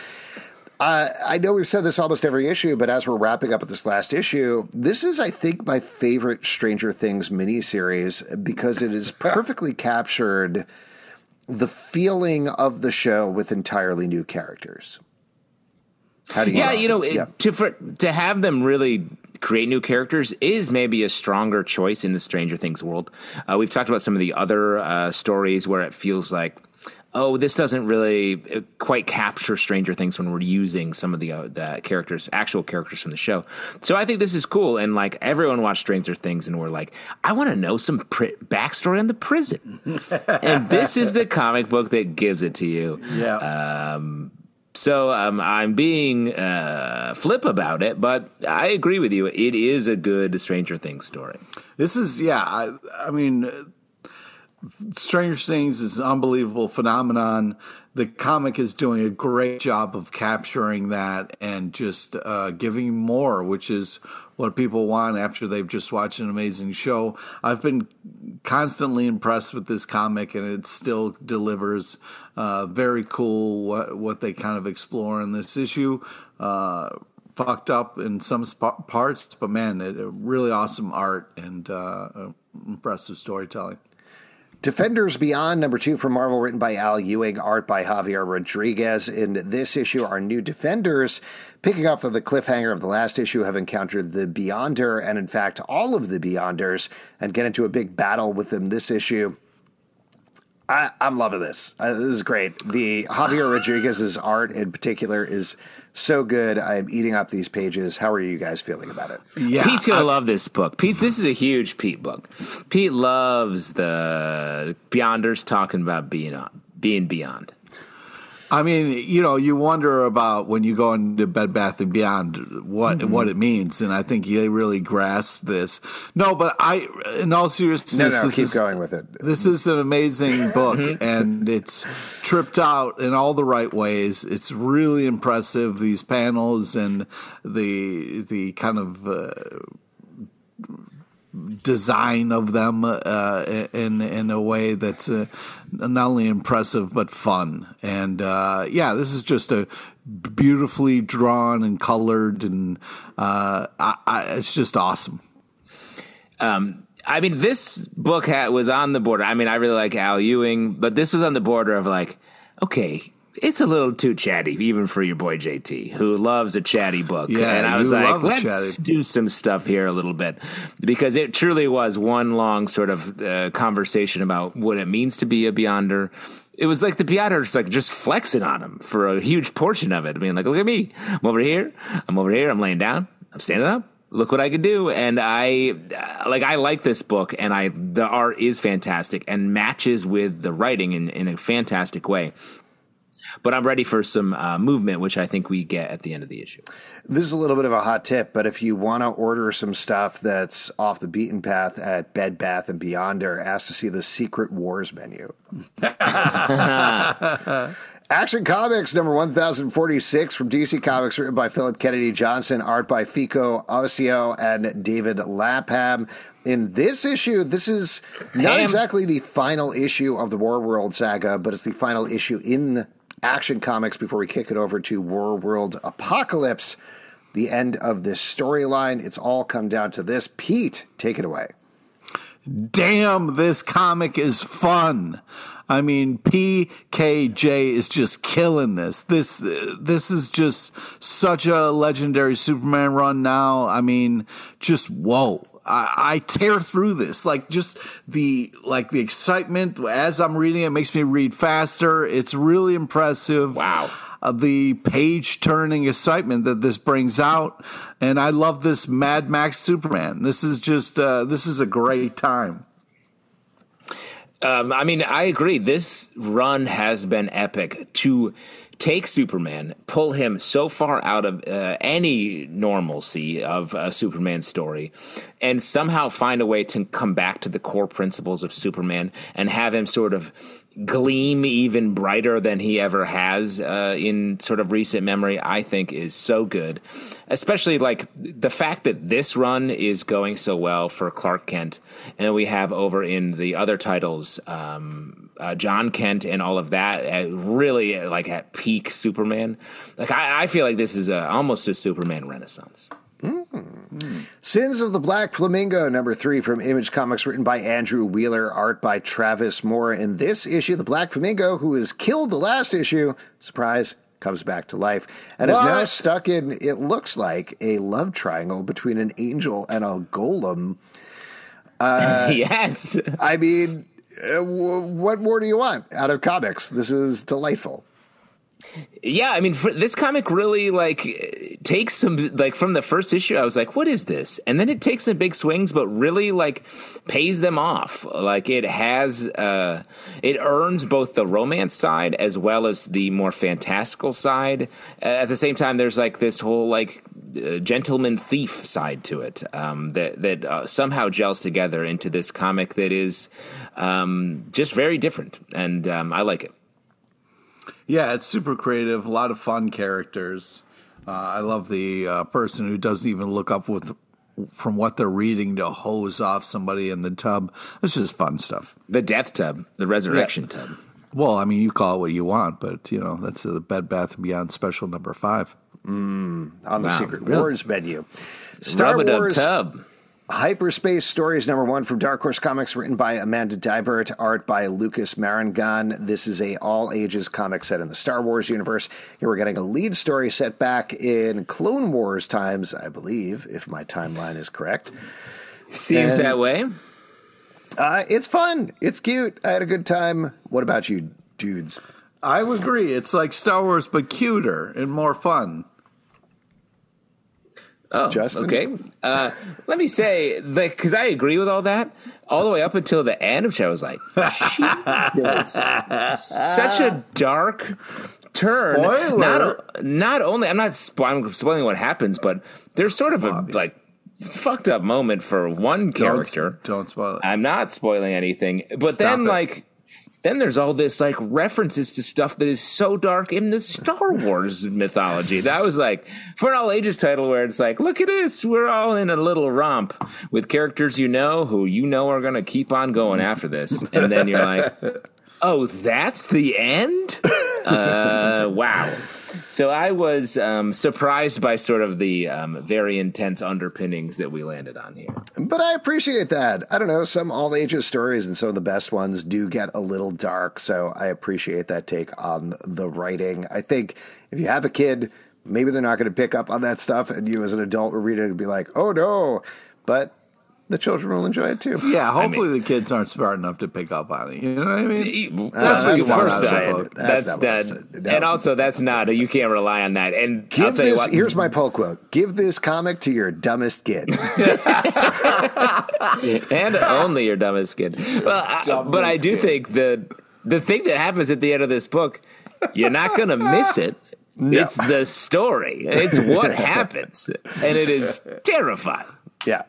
Uh, I know we've said this almost every issue, but as we're wrapping up with this last issue, this is, I think, my favorite Stranger Things miniseries because it is perfectly captured the feeling of the show with entirely new characters. How do you? Yeah, you know, yeah. to for, to have them really create new characters is maybe a stronger choice in the Stranger Things world. Uh, we've talked about some of the other uh, stories where it feels like oh, this doesn't really quite capture Stranger Things when we're using some of the uh, the characters, actual characters from the show. So I think this is cool, and like everyone watched Stranger Things, and we're like, I want to know some pr- backstory on the prison, and this is the comic book that gives it to you. Yeah. Um, so um, I'm being uh, flip about it, but I agree with you. It is a good Stranger Things story. This is, yeah. I, I mean, Stranger Things is an unbelievable phenomenon. The comic is doing a great job of capturing that and just uh, giving more, which is what people want after they've just watched an amazing show. I've been constantly impressed with this comic, and it still delivers. Uh, very cool what what they kind of explore in this issue. Uh, fucked up in some sp- parts, but man, it, really awesome art and uh, impressive storytelling. Defenders Beyond, number two from Marvel, written by Al Ewing, art by Javier Rodriguez. In this issue, our new Defenders, picking up from the cliffhanger of the last issue, have encountered the Beyonder, and in fact, all of the Beyonders, and get into a big battle with them this issue. I, am loving this. Uh, this is great. The Javier Rodriguez's art in particular is so good. I'm eating up these pages. How are you guys feeling about it? Yeah, Pete's gonna I, love this book. Pete, this is a huge Pete book. Pete loves the Beyonders talking about being on, being beyond. I mean, you know, you wonder about when you go into Bed Bath and Beyond what mm-hmm. what it means, and I think they really grasp this. No, but I, in all seriousness, no, no, keep is, going with it. This is an amazing book, mm-hmm. and it's tripped out in all the right ways. It's really impressive. These panels and the the kind of. Uh, design of them uh, in in a way that's uh, not only impressive but fun. And uh, yeah, this is just a beautifully drawn and colored, and uh, I, I, it's just awesome. Um, I mean, this book hat was on the border. I mean, I really like Al Ewing, but this was on the border of like, okay, it's a little too chatty, even for your boy JT, who loves a chatty book. Yeah, and I was like, let's do some stuff here a little bit because it truly was one long sort of uh, conversation about what it means to be a Beyonder. It was like the Beyonders like just flexing on him for a huge portion of it. I mean, like, look at me, I'm over here, I'm over here, I'm laying down, I'm standing up. Look what I could do, and I like. I like this book, and I the art is fantastic and matches with the writing in, in a fantastic way. But I'm ready for some uh, movement, which I think we get at the end of the issue. This is a little bit of a hot tip, but if you want to order some stuff that's off the beaten path at Bed Bath and Beyonder, ask to see the Secret Wars menu. Action Comics number 1046 from DC Comics, written by Philip Kennedy Johnson, art by Fico Ossio and David Lapham. In this issue, this is not Ham. exactly the final issue of the War World saga, but it's the final issue in Action Comics before we kick it over to War World Apocalypse. The end of this storyline. It's all come down to this. Pete, take it away. Damn, this comic is fun. I mean, PKJ is just killing this. This this is just such a legendary Superman run now. I mean, just whoa. I, I, tear through this. Like just the like the excitement as I'm reading it makes me read faster. It's really impressive. Wow. Uh, the page turning excitement that this brings out, and I love this Mad Max Superman. This is just uh, this is a great time. Um, I mean, I agree. This run has been epic to take Superman, pull him so far out of uh, any normalcy of a Superman story, and somehow find a way to come back to the core principles of Superman and have him sort of gleam even brighter than he ever has uh, in sort of recent memory, I think is so good. Especially like the fact that this run is going so well for Clark Kent, and we have over in the other titles, um, uh, John Kent and all of that, uh, really like at peak Superman. Like I, I feel like this is a, almost a Superman renaissance. Mm. Sins of the Black Flamingo, number three from Image Comics, written by Andrew Wheeler, art by Travis Moore. In this issue, the Black Flamingo, who was killed the last issue, surprise, comes back to life and what? is now stuck in, it looks like, a love triangle between an angel and a golem. Uh, yes. I mean, uh, what more do you want out of comics? This is delightful. Yeah, I mean, this comic really like takes some like from the first issue. I was like, "What is this?" And then it takes some big swings, but really like pays them off. Like it has, uh, it earns both the romance side as well as the more fantastical side. Uh, at the same time, there's like this whole like uh, gentleman thief side to it um, that that uh, somehow gels together into this comic that is um, just very different, and um, I like it. Yeah, it's super creative. A lot of fun characters. Uh, I love the uh, person who doesn't even look up with from what they're reading to hose off somebody in the tub. This is fun stuff. The death tub, the resurrection yeah. tub. Well, I mean, you call it what you want, but you know that's the Bed Bath and Beyond special number five mm, on the. Secret really? Wars menu. Star Rub Wars tub. Hyperspace Stories number one from Dark Horse Comics, written by Amanda Deibert, art by Lucas Marangon. This is a all ages comic set in the Star Wars universe. Here we're getting a lead story set back in Clone Wars times, I believe, if my timeline is correct. Seems and, that way. Uh, it's fun. It's cute. I had a good time. What about you, dudes? I would agree. It's like Star Wars, but cuter and more fun. Oh, Justin? okay. Uh, let me say, because I agree with all that, all the way up until the end, which I was like, such a dark turn. Spoiler. Not, not only, I'm not spoiling, spoiling what happens, but there's sort of a like fucked up moment for one character. Don't, don't spoil it. I'm not spoiling anything, but Stop then it. like then there's all this like references to stuff that is so dark in the Star Wars mythology. That was like for an all ages title where it's like, look at this, we're all in a little romp with characters you know who you know are going to keep on going after this, and then you're like, oh, that's the end. Uh, wow. So I was um, surprised by sort of the um, very intense underpinnings that we landed on here. But I appreciate that. I don't know. Some all ages stories and some of the best ones do get a little dark. So I appreciate that take on the writing. I think if you have a kid, maybe they're not going to pick up on that stuff, and you as an adult will read it and be like, oh no. But the children will enjoy it too. Yeah, hopefully I mean, the kids aren't smart enough to pick up on it. You know what I mean? That's, what you first said. That's, that's that, no. and also that's not. You can't rely on that. And give this. Here's my poll quote: Give this comic to your dumbest kid, and only your dumbest kid. Well, I, but I do kid. think the the thing that happens at the end of this book, you're not going to miss it. No. It's the story. It's what happens, and it is terrifying. Yeah.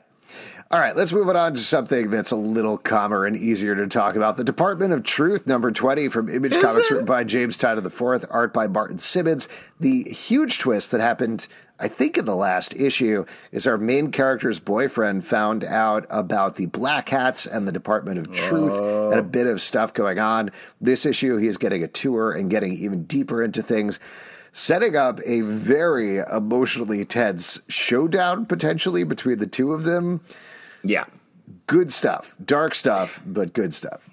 All right, let's move it on to something that's a little calmer and easier to talk about. The Department of Truth, number 20 from Image Is Comics, it? written by James Tynion IV, art by Martin Simmonds. The huge twist that happened, I think, in the last issue is our main character's boyfriend found out about the Black Hats and the Department of Truth and a bit of stuff going on. This issue, he is getting a tour and getting even deeper into things setting up a very emotionally tense showdown potentially between the two of them. Yeah. Good stuff. Dark stuff, but good stuff.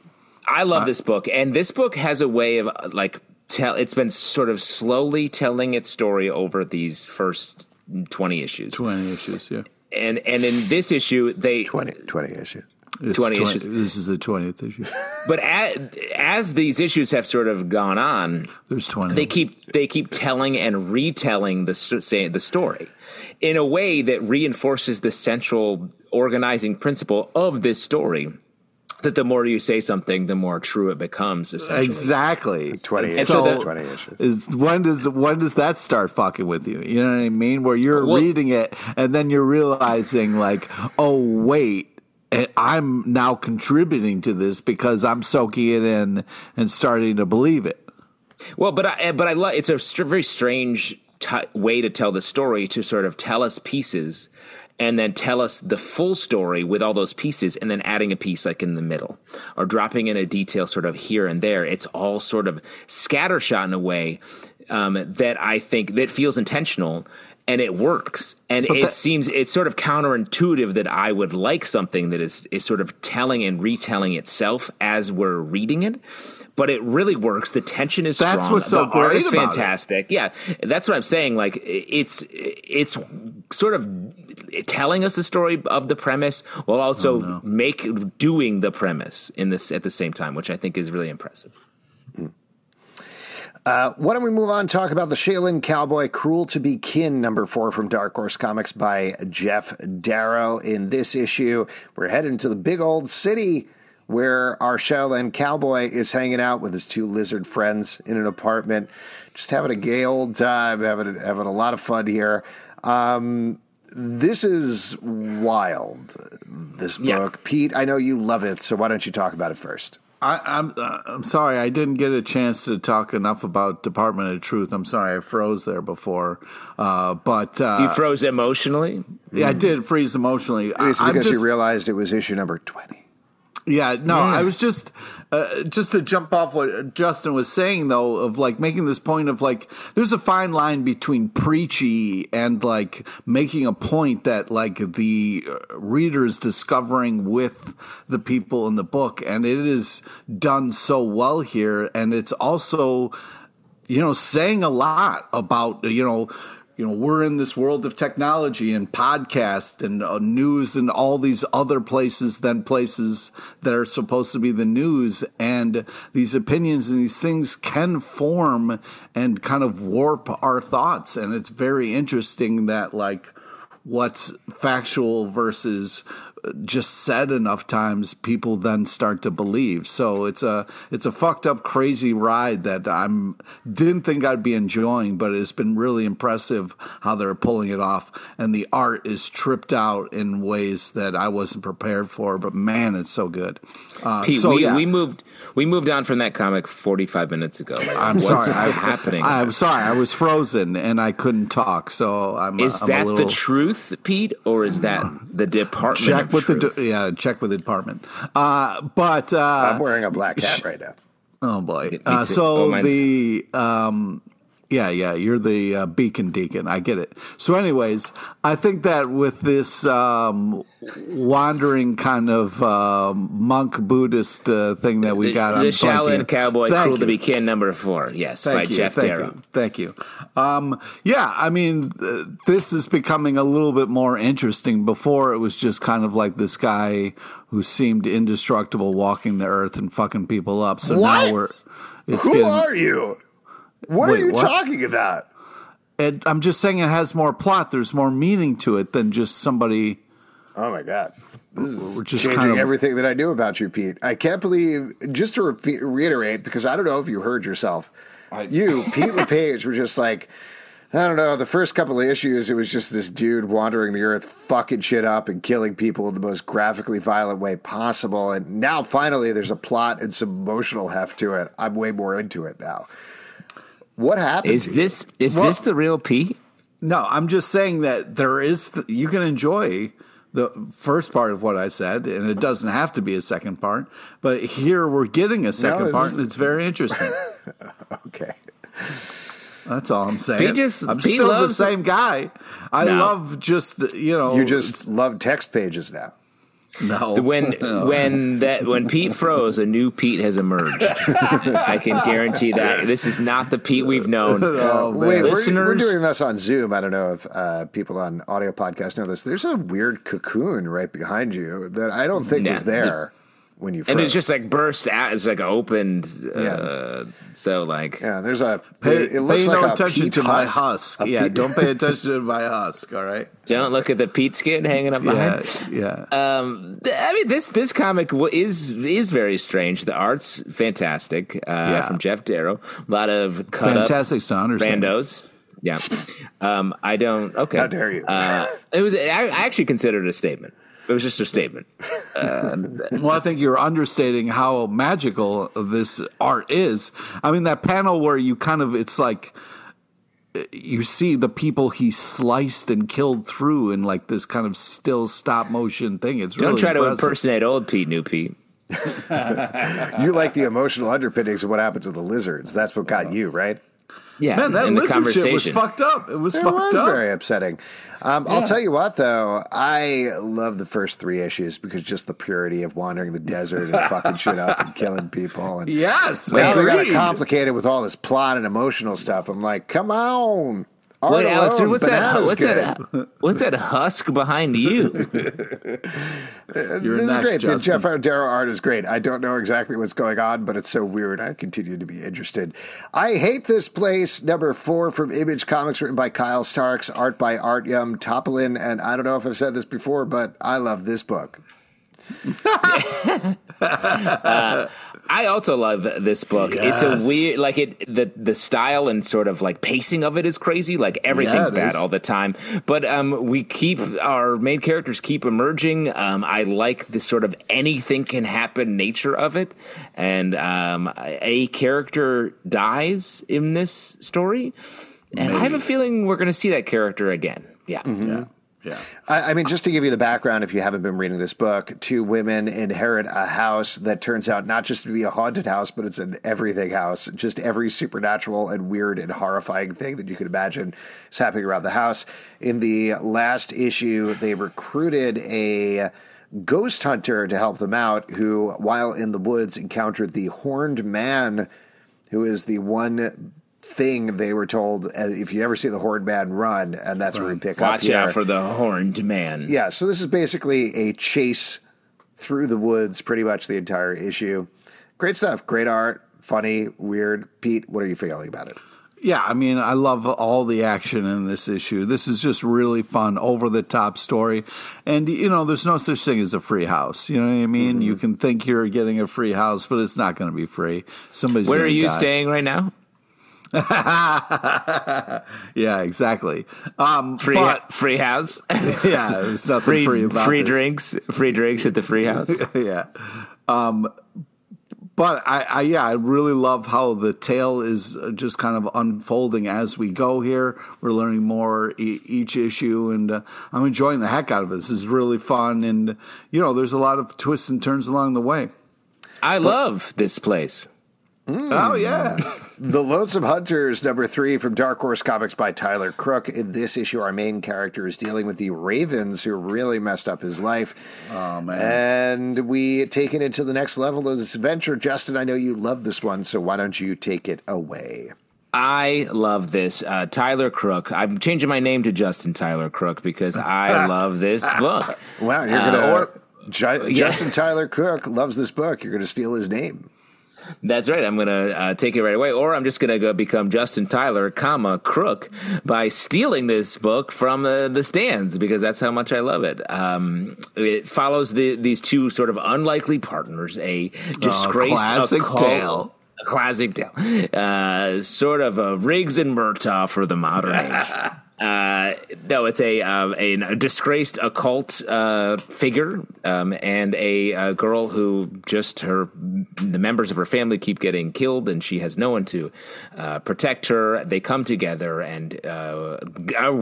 I love uh, this book. And this book has a way of like tell it's been sort of slowly telling its story over these first 20 issues. 20 issues, yeah. And and in this issue they 20 20 issues. It's 20, 20 issues. This is the 20th issue. But as, as, these issues have sort of gone on, there's 20. They keep they keep telling and retelling the say the story in a way that reinforces the central organizing principle of this story. that the more you say something, the more true it becomes. Essentially, Exactly. 20 And inches, so 20 inches. Is, when does when does that start fucking with you? You know what I mean? Where you're Well- reading it and then you're realizing like, oh wait, eh, I'm now contributing to this because I'm soaking it in and starting to believe it. Well, but I but I love it's a str- very strange t- way to tell the story to sort of tell us pieces and then tell us the full story with all those pieces and then adding a piece like in the middle or dropping in a detail sort of here and there. It's all sort of scattershot in a way um, that I think that feels intentional and it works. And it that- seems it's sort of counterintuitive that I would like something that is is sort of telling and retelling itself as we're reading it. But it really works. The tension is That's strong. what's so the art great is about it. fantastic. Yeah, that's what I'm saying. Like it's it's sort of telling us the story of the premise while also Oh, make doing the premise in this at the same time, which I think is really impressive. Uh, why don't we move on talk about the Shaolin Cowboy Cruel to Be Kin, number four from Dark Horse Comics by Geof Darrow. In this issue, we're heading to the big old city where our Shaolin Cowboy is hanging out with his two lizard friends in an apartment, just having a gay old time, having, having a lot of fun here. Um, this is wild, this Yeah. book. Pete, I know you love it, so why don't you talk about it first? I, I'm uh, I'm sorry I didn't get a chance to talk enough about Department of Truth. I'm sorry I froze there before, uh, but uh, You froze emotionally. yeah, I did freeze emotionally. I- It's because just- you realized it was issue number 20. Yeah, no, I was just uh, just to jump off what Justin was saying though of like making this point of like there's a fine line between preachy and like making a point that like the readers discovering with the people in the book and it is done so well here and it's also you know saying a lot about you know you know we're in this world of technology and podcast and uh, news and all these other places than places that are supposed to be the news. And these opinions and these things can form and kind of warp our thoughts. And it's very interesting that like what's factual versus just said enough times people then start to believe so it's a it's a fucked up crazy ride that i'm didn't think i'd be enjoying but it's been really impressive how they're pulling it off and the art is tripped out in ways that i wasn't prepared for but man it's so good uh, Pete, so we, yeah. we moved we moved on from that comic 45 minutes ago. Like, I'm sorry. I, happening? I'm sorry. I was frozen and I couldn't talk. So I'm. is I'm that little, the truth, Pete, or is that the department? check with truth? the yeah check with the department uh but uh I'm wearing a black hat right now. oh boy uh, so Oh, the um yeah yeah you're the uh, beacon deacon i get it so anyways i think that with this um wandering kind of um monk buddhist uh, thing that we the, got the I'm Shaolin. Cowboy Thank Cruel to. Be Kin number four. Yes, by Thank you, Geof thank Darrow. You, thank you. Um, yeah, I mean, uh, this is becoming a little bit more interesting. Before, it was just kind of like this guy who seemed indestructible walking the earth and fucking people up. So What? now we're. It's Who getting, are you? What Wait, are you what? talking about? it, I'm just saying it has more plot. There's more meaning to it than just somebody. Oh my god. This is just changing kind of- everything that I knew about you, Pete. I can't believe. Just to repeat, reiterate, because I don't know if you heard yourself. you, Pete LePage, were just like, I don't know. The first couple of issues, it was just this dude wandering the earth, fucking shit up and killing people in the most graphically violent way possible. And now, finally, there's a plot and some emotional heft to it. I'm way more into it now. What happened? Is to you? this is this the real Pete? No, I'm just saying that there is. th- you can enjoy the first part of what I said, and it doesn't have to be a second part. But here we're getting a second this part, is- and it's very interesting. Okay. That's all I'm saying. Pete just- I'm Pete still the loves- same guy. I No. love just you know You just love text pages now. No When when that when Pete froze, a new Pete has emerged. I can guarantee that this is not the Pete we've known. Oh, man. Wait, we're, we're doing this on Zoom. I don't know if uh, people on audio podcast know this. There's a weird cocoon right behind you that I don't think Yeah. was there. When you and froze. it's just like burst out. It's like opened. Uh, Yeah. So like, yeah. There's a Pay, it, it looks pay like no a attention peat to my husk. husk. A Yeah, peat- don't pay attention to my husk. All right. don't look at the Pete skin hanging up Yeah, behind. yeah. Um, I mean, this this comic is is very strange. The art's fantastic uh, Yeah. from Geof Darrow. A lot of cut Fantastic to up understand. randos. Yeah, um, I don't. Okay, How dare you. Uh, it was. I, I actually considered it a statement. It was just a statement. Um, well, I think you're understating how magical this art is. I mean, that panel where you kind of, it's like uh, you see the people he sliced and killed through in like this kind of still stop motion thing. It's Don't really try to impersonate old Pete, new Pete. You like the emotional underpinnings of what happened to the lizards. That's what got uh-huh. you, right? Yeah, Man, that lizard shit was fucked up. It was It fucked was up. very upsetting. Um, I'll tell you what, though, I love the first three issues because just the purity of wandering the desert and fucking shit up and killing people. And yes, got it agreed. complicated with all this plot and emotional stuff. I'm like, come on. Art Wait, Alex, alone, what's that? What's good. that? What's that husk behind you? You're this is great. The. Geof Darrow art is great. I don't know exactly what's going on, but it's so weird. I continue to be interested. I hate this place. Number four from Image Comics, written by Kyle Starks, art by Artyom Topilin, and I don't know if I've said this before, but I love this book. Uh, I also love this book. It's a weird, like it the the style and sort of like pacing of it is crazy. Like everything's it bad is. all the time, but um, we keep our main characters keep emerging. Um, I like the sort of anything can happen nature of it, and um, a character dies in this story, and I have a feeling we're going to see that character again. Yeah. Yeah, yeah. I, I mean, just to give you the background, if you haven't been reading this book, two women inherit a house that turns out not just to be a haunted house, but it's an everything house. Just every supernatural and weird and horrifying thing that you could imagine is happening around the house. In the last issue, they recruited a ghost hunter to help them out, who, while in the woods, encountered the horned man, who is the one thing they were told uh, if you ever see the horned man run and that's where we pick up Watch out for the horned man. Yeah, so this is basically a chase through the woods pretty much the entire issue. Great stuff, great art, funny, weird. Pete, what are you feeling about it? Yeah, I mean, I love all the action in this issue. This is just really fun, over the top story. And, you know, there's no such thing as a free house. You know what I mean? You can think you're getting a free house, but it's not going to be free. Somebody's Where are you die. staying right now? Yeah, exactly. Um, Free but, free house. yeah, nothing free free, about free this. drinks, free drinks at the free house. yeah. Um, but I, I, yeah, I really love how the tale is just kind of unfolding as we go here. We're learning more e- each issue, and uh, I'm enjoying the heck out of it. This is really fun, and you know, there's a lot of twists and turns along the way. I love this place. Oh yeah, The Lonesome Hunters, number three from Dark Horse Comics by Tyler Crook. In this issue, our main character is dealing with the Ravens, who really messed up his life. oh man. And we take it into the next level of this adventure. Justin, I know you love this one, so why don't you take it away? I love this. Uh, Tyler Crook. I'm changing my name to Justin Tyler Crook because I love this book. Wow, you're Uh, gonna. or- Ju- Justin Tyler Cook loves this book. You're gonna steal his name. That's right. I'm going to uh, take it right away, or I'm just going to go become Justin Tyler, comma Crook, by stealing this book from uh, the stands because that's how much I love it. Um, it follows the, these two sort of unlikely partners, a disgraced classic occult- tale. A classic tale, uh, sort of a Riggs and Murtaugh for the modern age. Uh, no, it's a, uh, a a disgraced occult uh, figure um, and a, uh girl who just her the members of her family keep getting killed, and she has no one to uh, protect her. They come together and uh,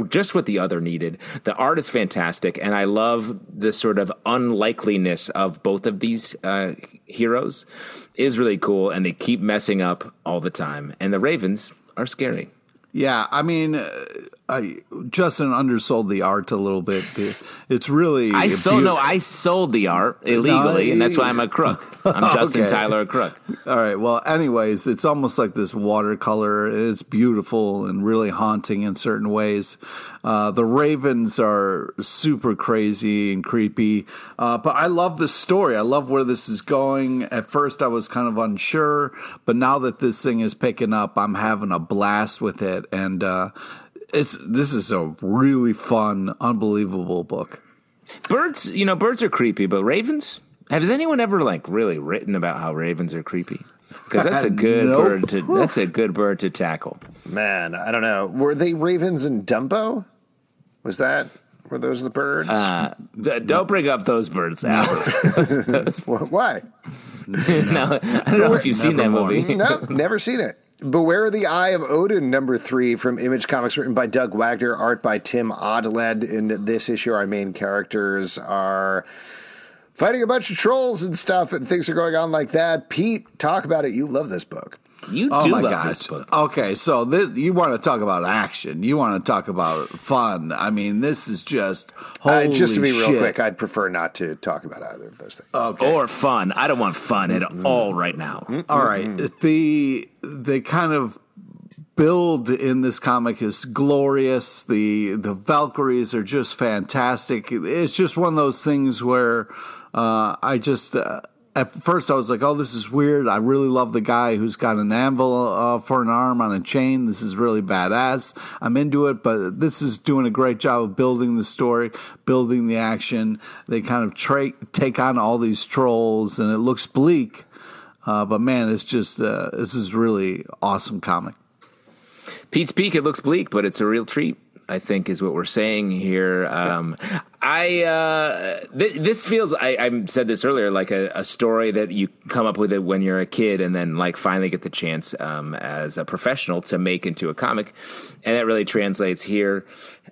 just what the other needed. The art is fantastic, and I love the sort of unlikeliness of both of these heroes. Is really cool, and they keep messing up all the time. And the Ravens are scary. Yeah, I mean, I, Justin undersold the art a little bit. It's really I sold no, I sold the art illegally, no, and that's why I'm a crook. I'm Justin okay. Tyler, a crook. All right. Well, anyways, it's almost like this watercolor. It's beautiful and really haunting in certain ways. Uh, the ravens are super crazy and creepy, uh, but I love the story. I love where this is going. At first, I was kind of unsure, but now that this thing is picking up, I'm having a blast with it, and. Uh, it's this is a really fun, unbelievable book. Birds, you know, birds are creepy, but ravens. Has anyone ever like really written about how ravens are creepy? Because that's a good nope. bird to that's a good bird to tackle. Man, I don't know. Were they ravens in Dumbo? Was that were those the birds? Uh, don't bring up those birds, Alex. Why? no, I don't know if you've seen that movie. no, never seen it. Beware the Eye of Odin, number three from Image Comics, written by Doug Wagner, art by Tim Odled. In this issue, our main characters are fighting a bunch of trolls and stuff, and things are going on like that. Pete, talk about it. You love this book. You oh do my love gosh. this book. Okay, so this you want to talk about action. You want to talk about fun. I mean, this is just holy uh, Just to be real quick, I'd prefer not to talk about either of those things. Okay. Or fun. I don't want fun at mm-hmm. all right now. Mm-hmm. All right. The they kind of build in this comic is glorious. The the Valkyries are just fantastic. It's just one of those things where uh, I just uh, at first I was like, "Oh, this is weird." I really love the guy who's got an anvil uh, for an arm on a chain. This is really badass. I'm into it, but this is doing a great job of building the story, building the action. They kind of tra- take on all these trolls, and it looks bleak, uh, but man, it's just uh, this is really awesome comic. Pete's Peak. It looks bleak, but it's a real treat. I think is what we're saying here. Um, I uh, th- this feels I, I, said this earlier like a, a, story that you come up with it when you're a kid and then like finally get the chance um, as a professional to make into a comic, and that really translates here.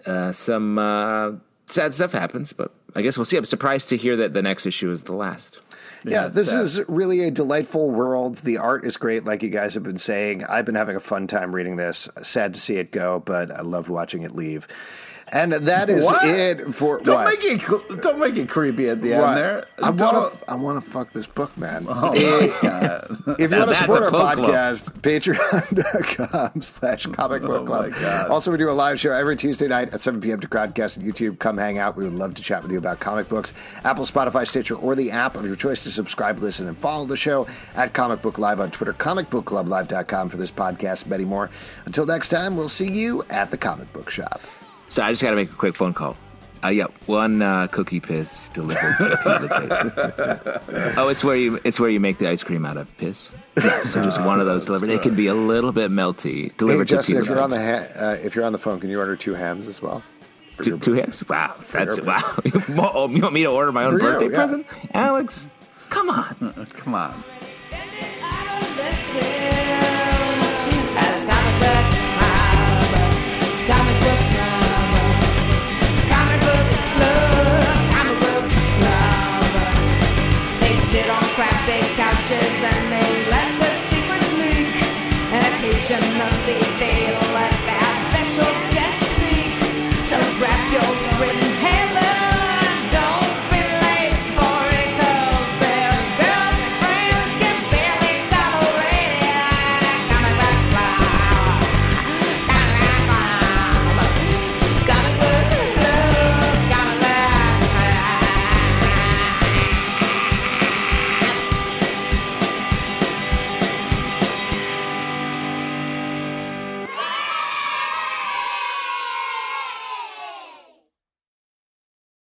Uh, some uh, sad stuff happens, but I guess we'll see. I'm surprised to hear that the next issue is the last. Yeah, this sad. is really a delightful world. The art is great, like you guys have been saying. I've been having a fun time reading this. Sad to see it go, but I loved watching it leave. And that is what? it for. Don't what? make it. Don't make it creepy at the what? end there. I want to. I want to fuck this book, man. Oh if, if you want to support our podcast, Patreon.com/slash Comic Book oh Club. Also, we do a live show every Tuesday night at 7 p.m. to Crowdcast and YouTube. Come hang out. We would love to chat with you about comic books. Apple, Spotify, Stitcher, or the app of your choice to subscribe, listen, and follow the show at Comic Book Live on Twitter. ComicBookClubLive.com for this podcast. Many more. Until next time, we'll see you at the comic book shop. So I just got to make a quick phone call. Uh, yeah, one uh, cookie piss delivered. oh, it's where you it's where you make the ice cream out of piss. So just one of those delivered. It can be a little bit melty. Delivered hey, Justin, to if you're on the ha- uh, if you're on the phone, can you order two hams as well? Two, two hams? Wow, that's wow. you want me to order my own For birthday you, yeah. present, Alex? Come on, come on. Sit on.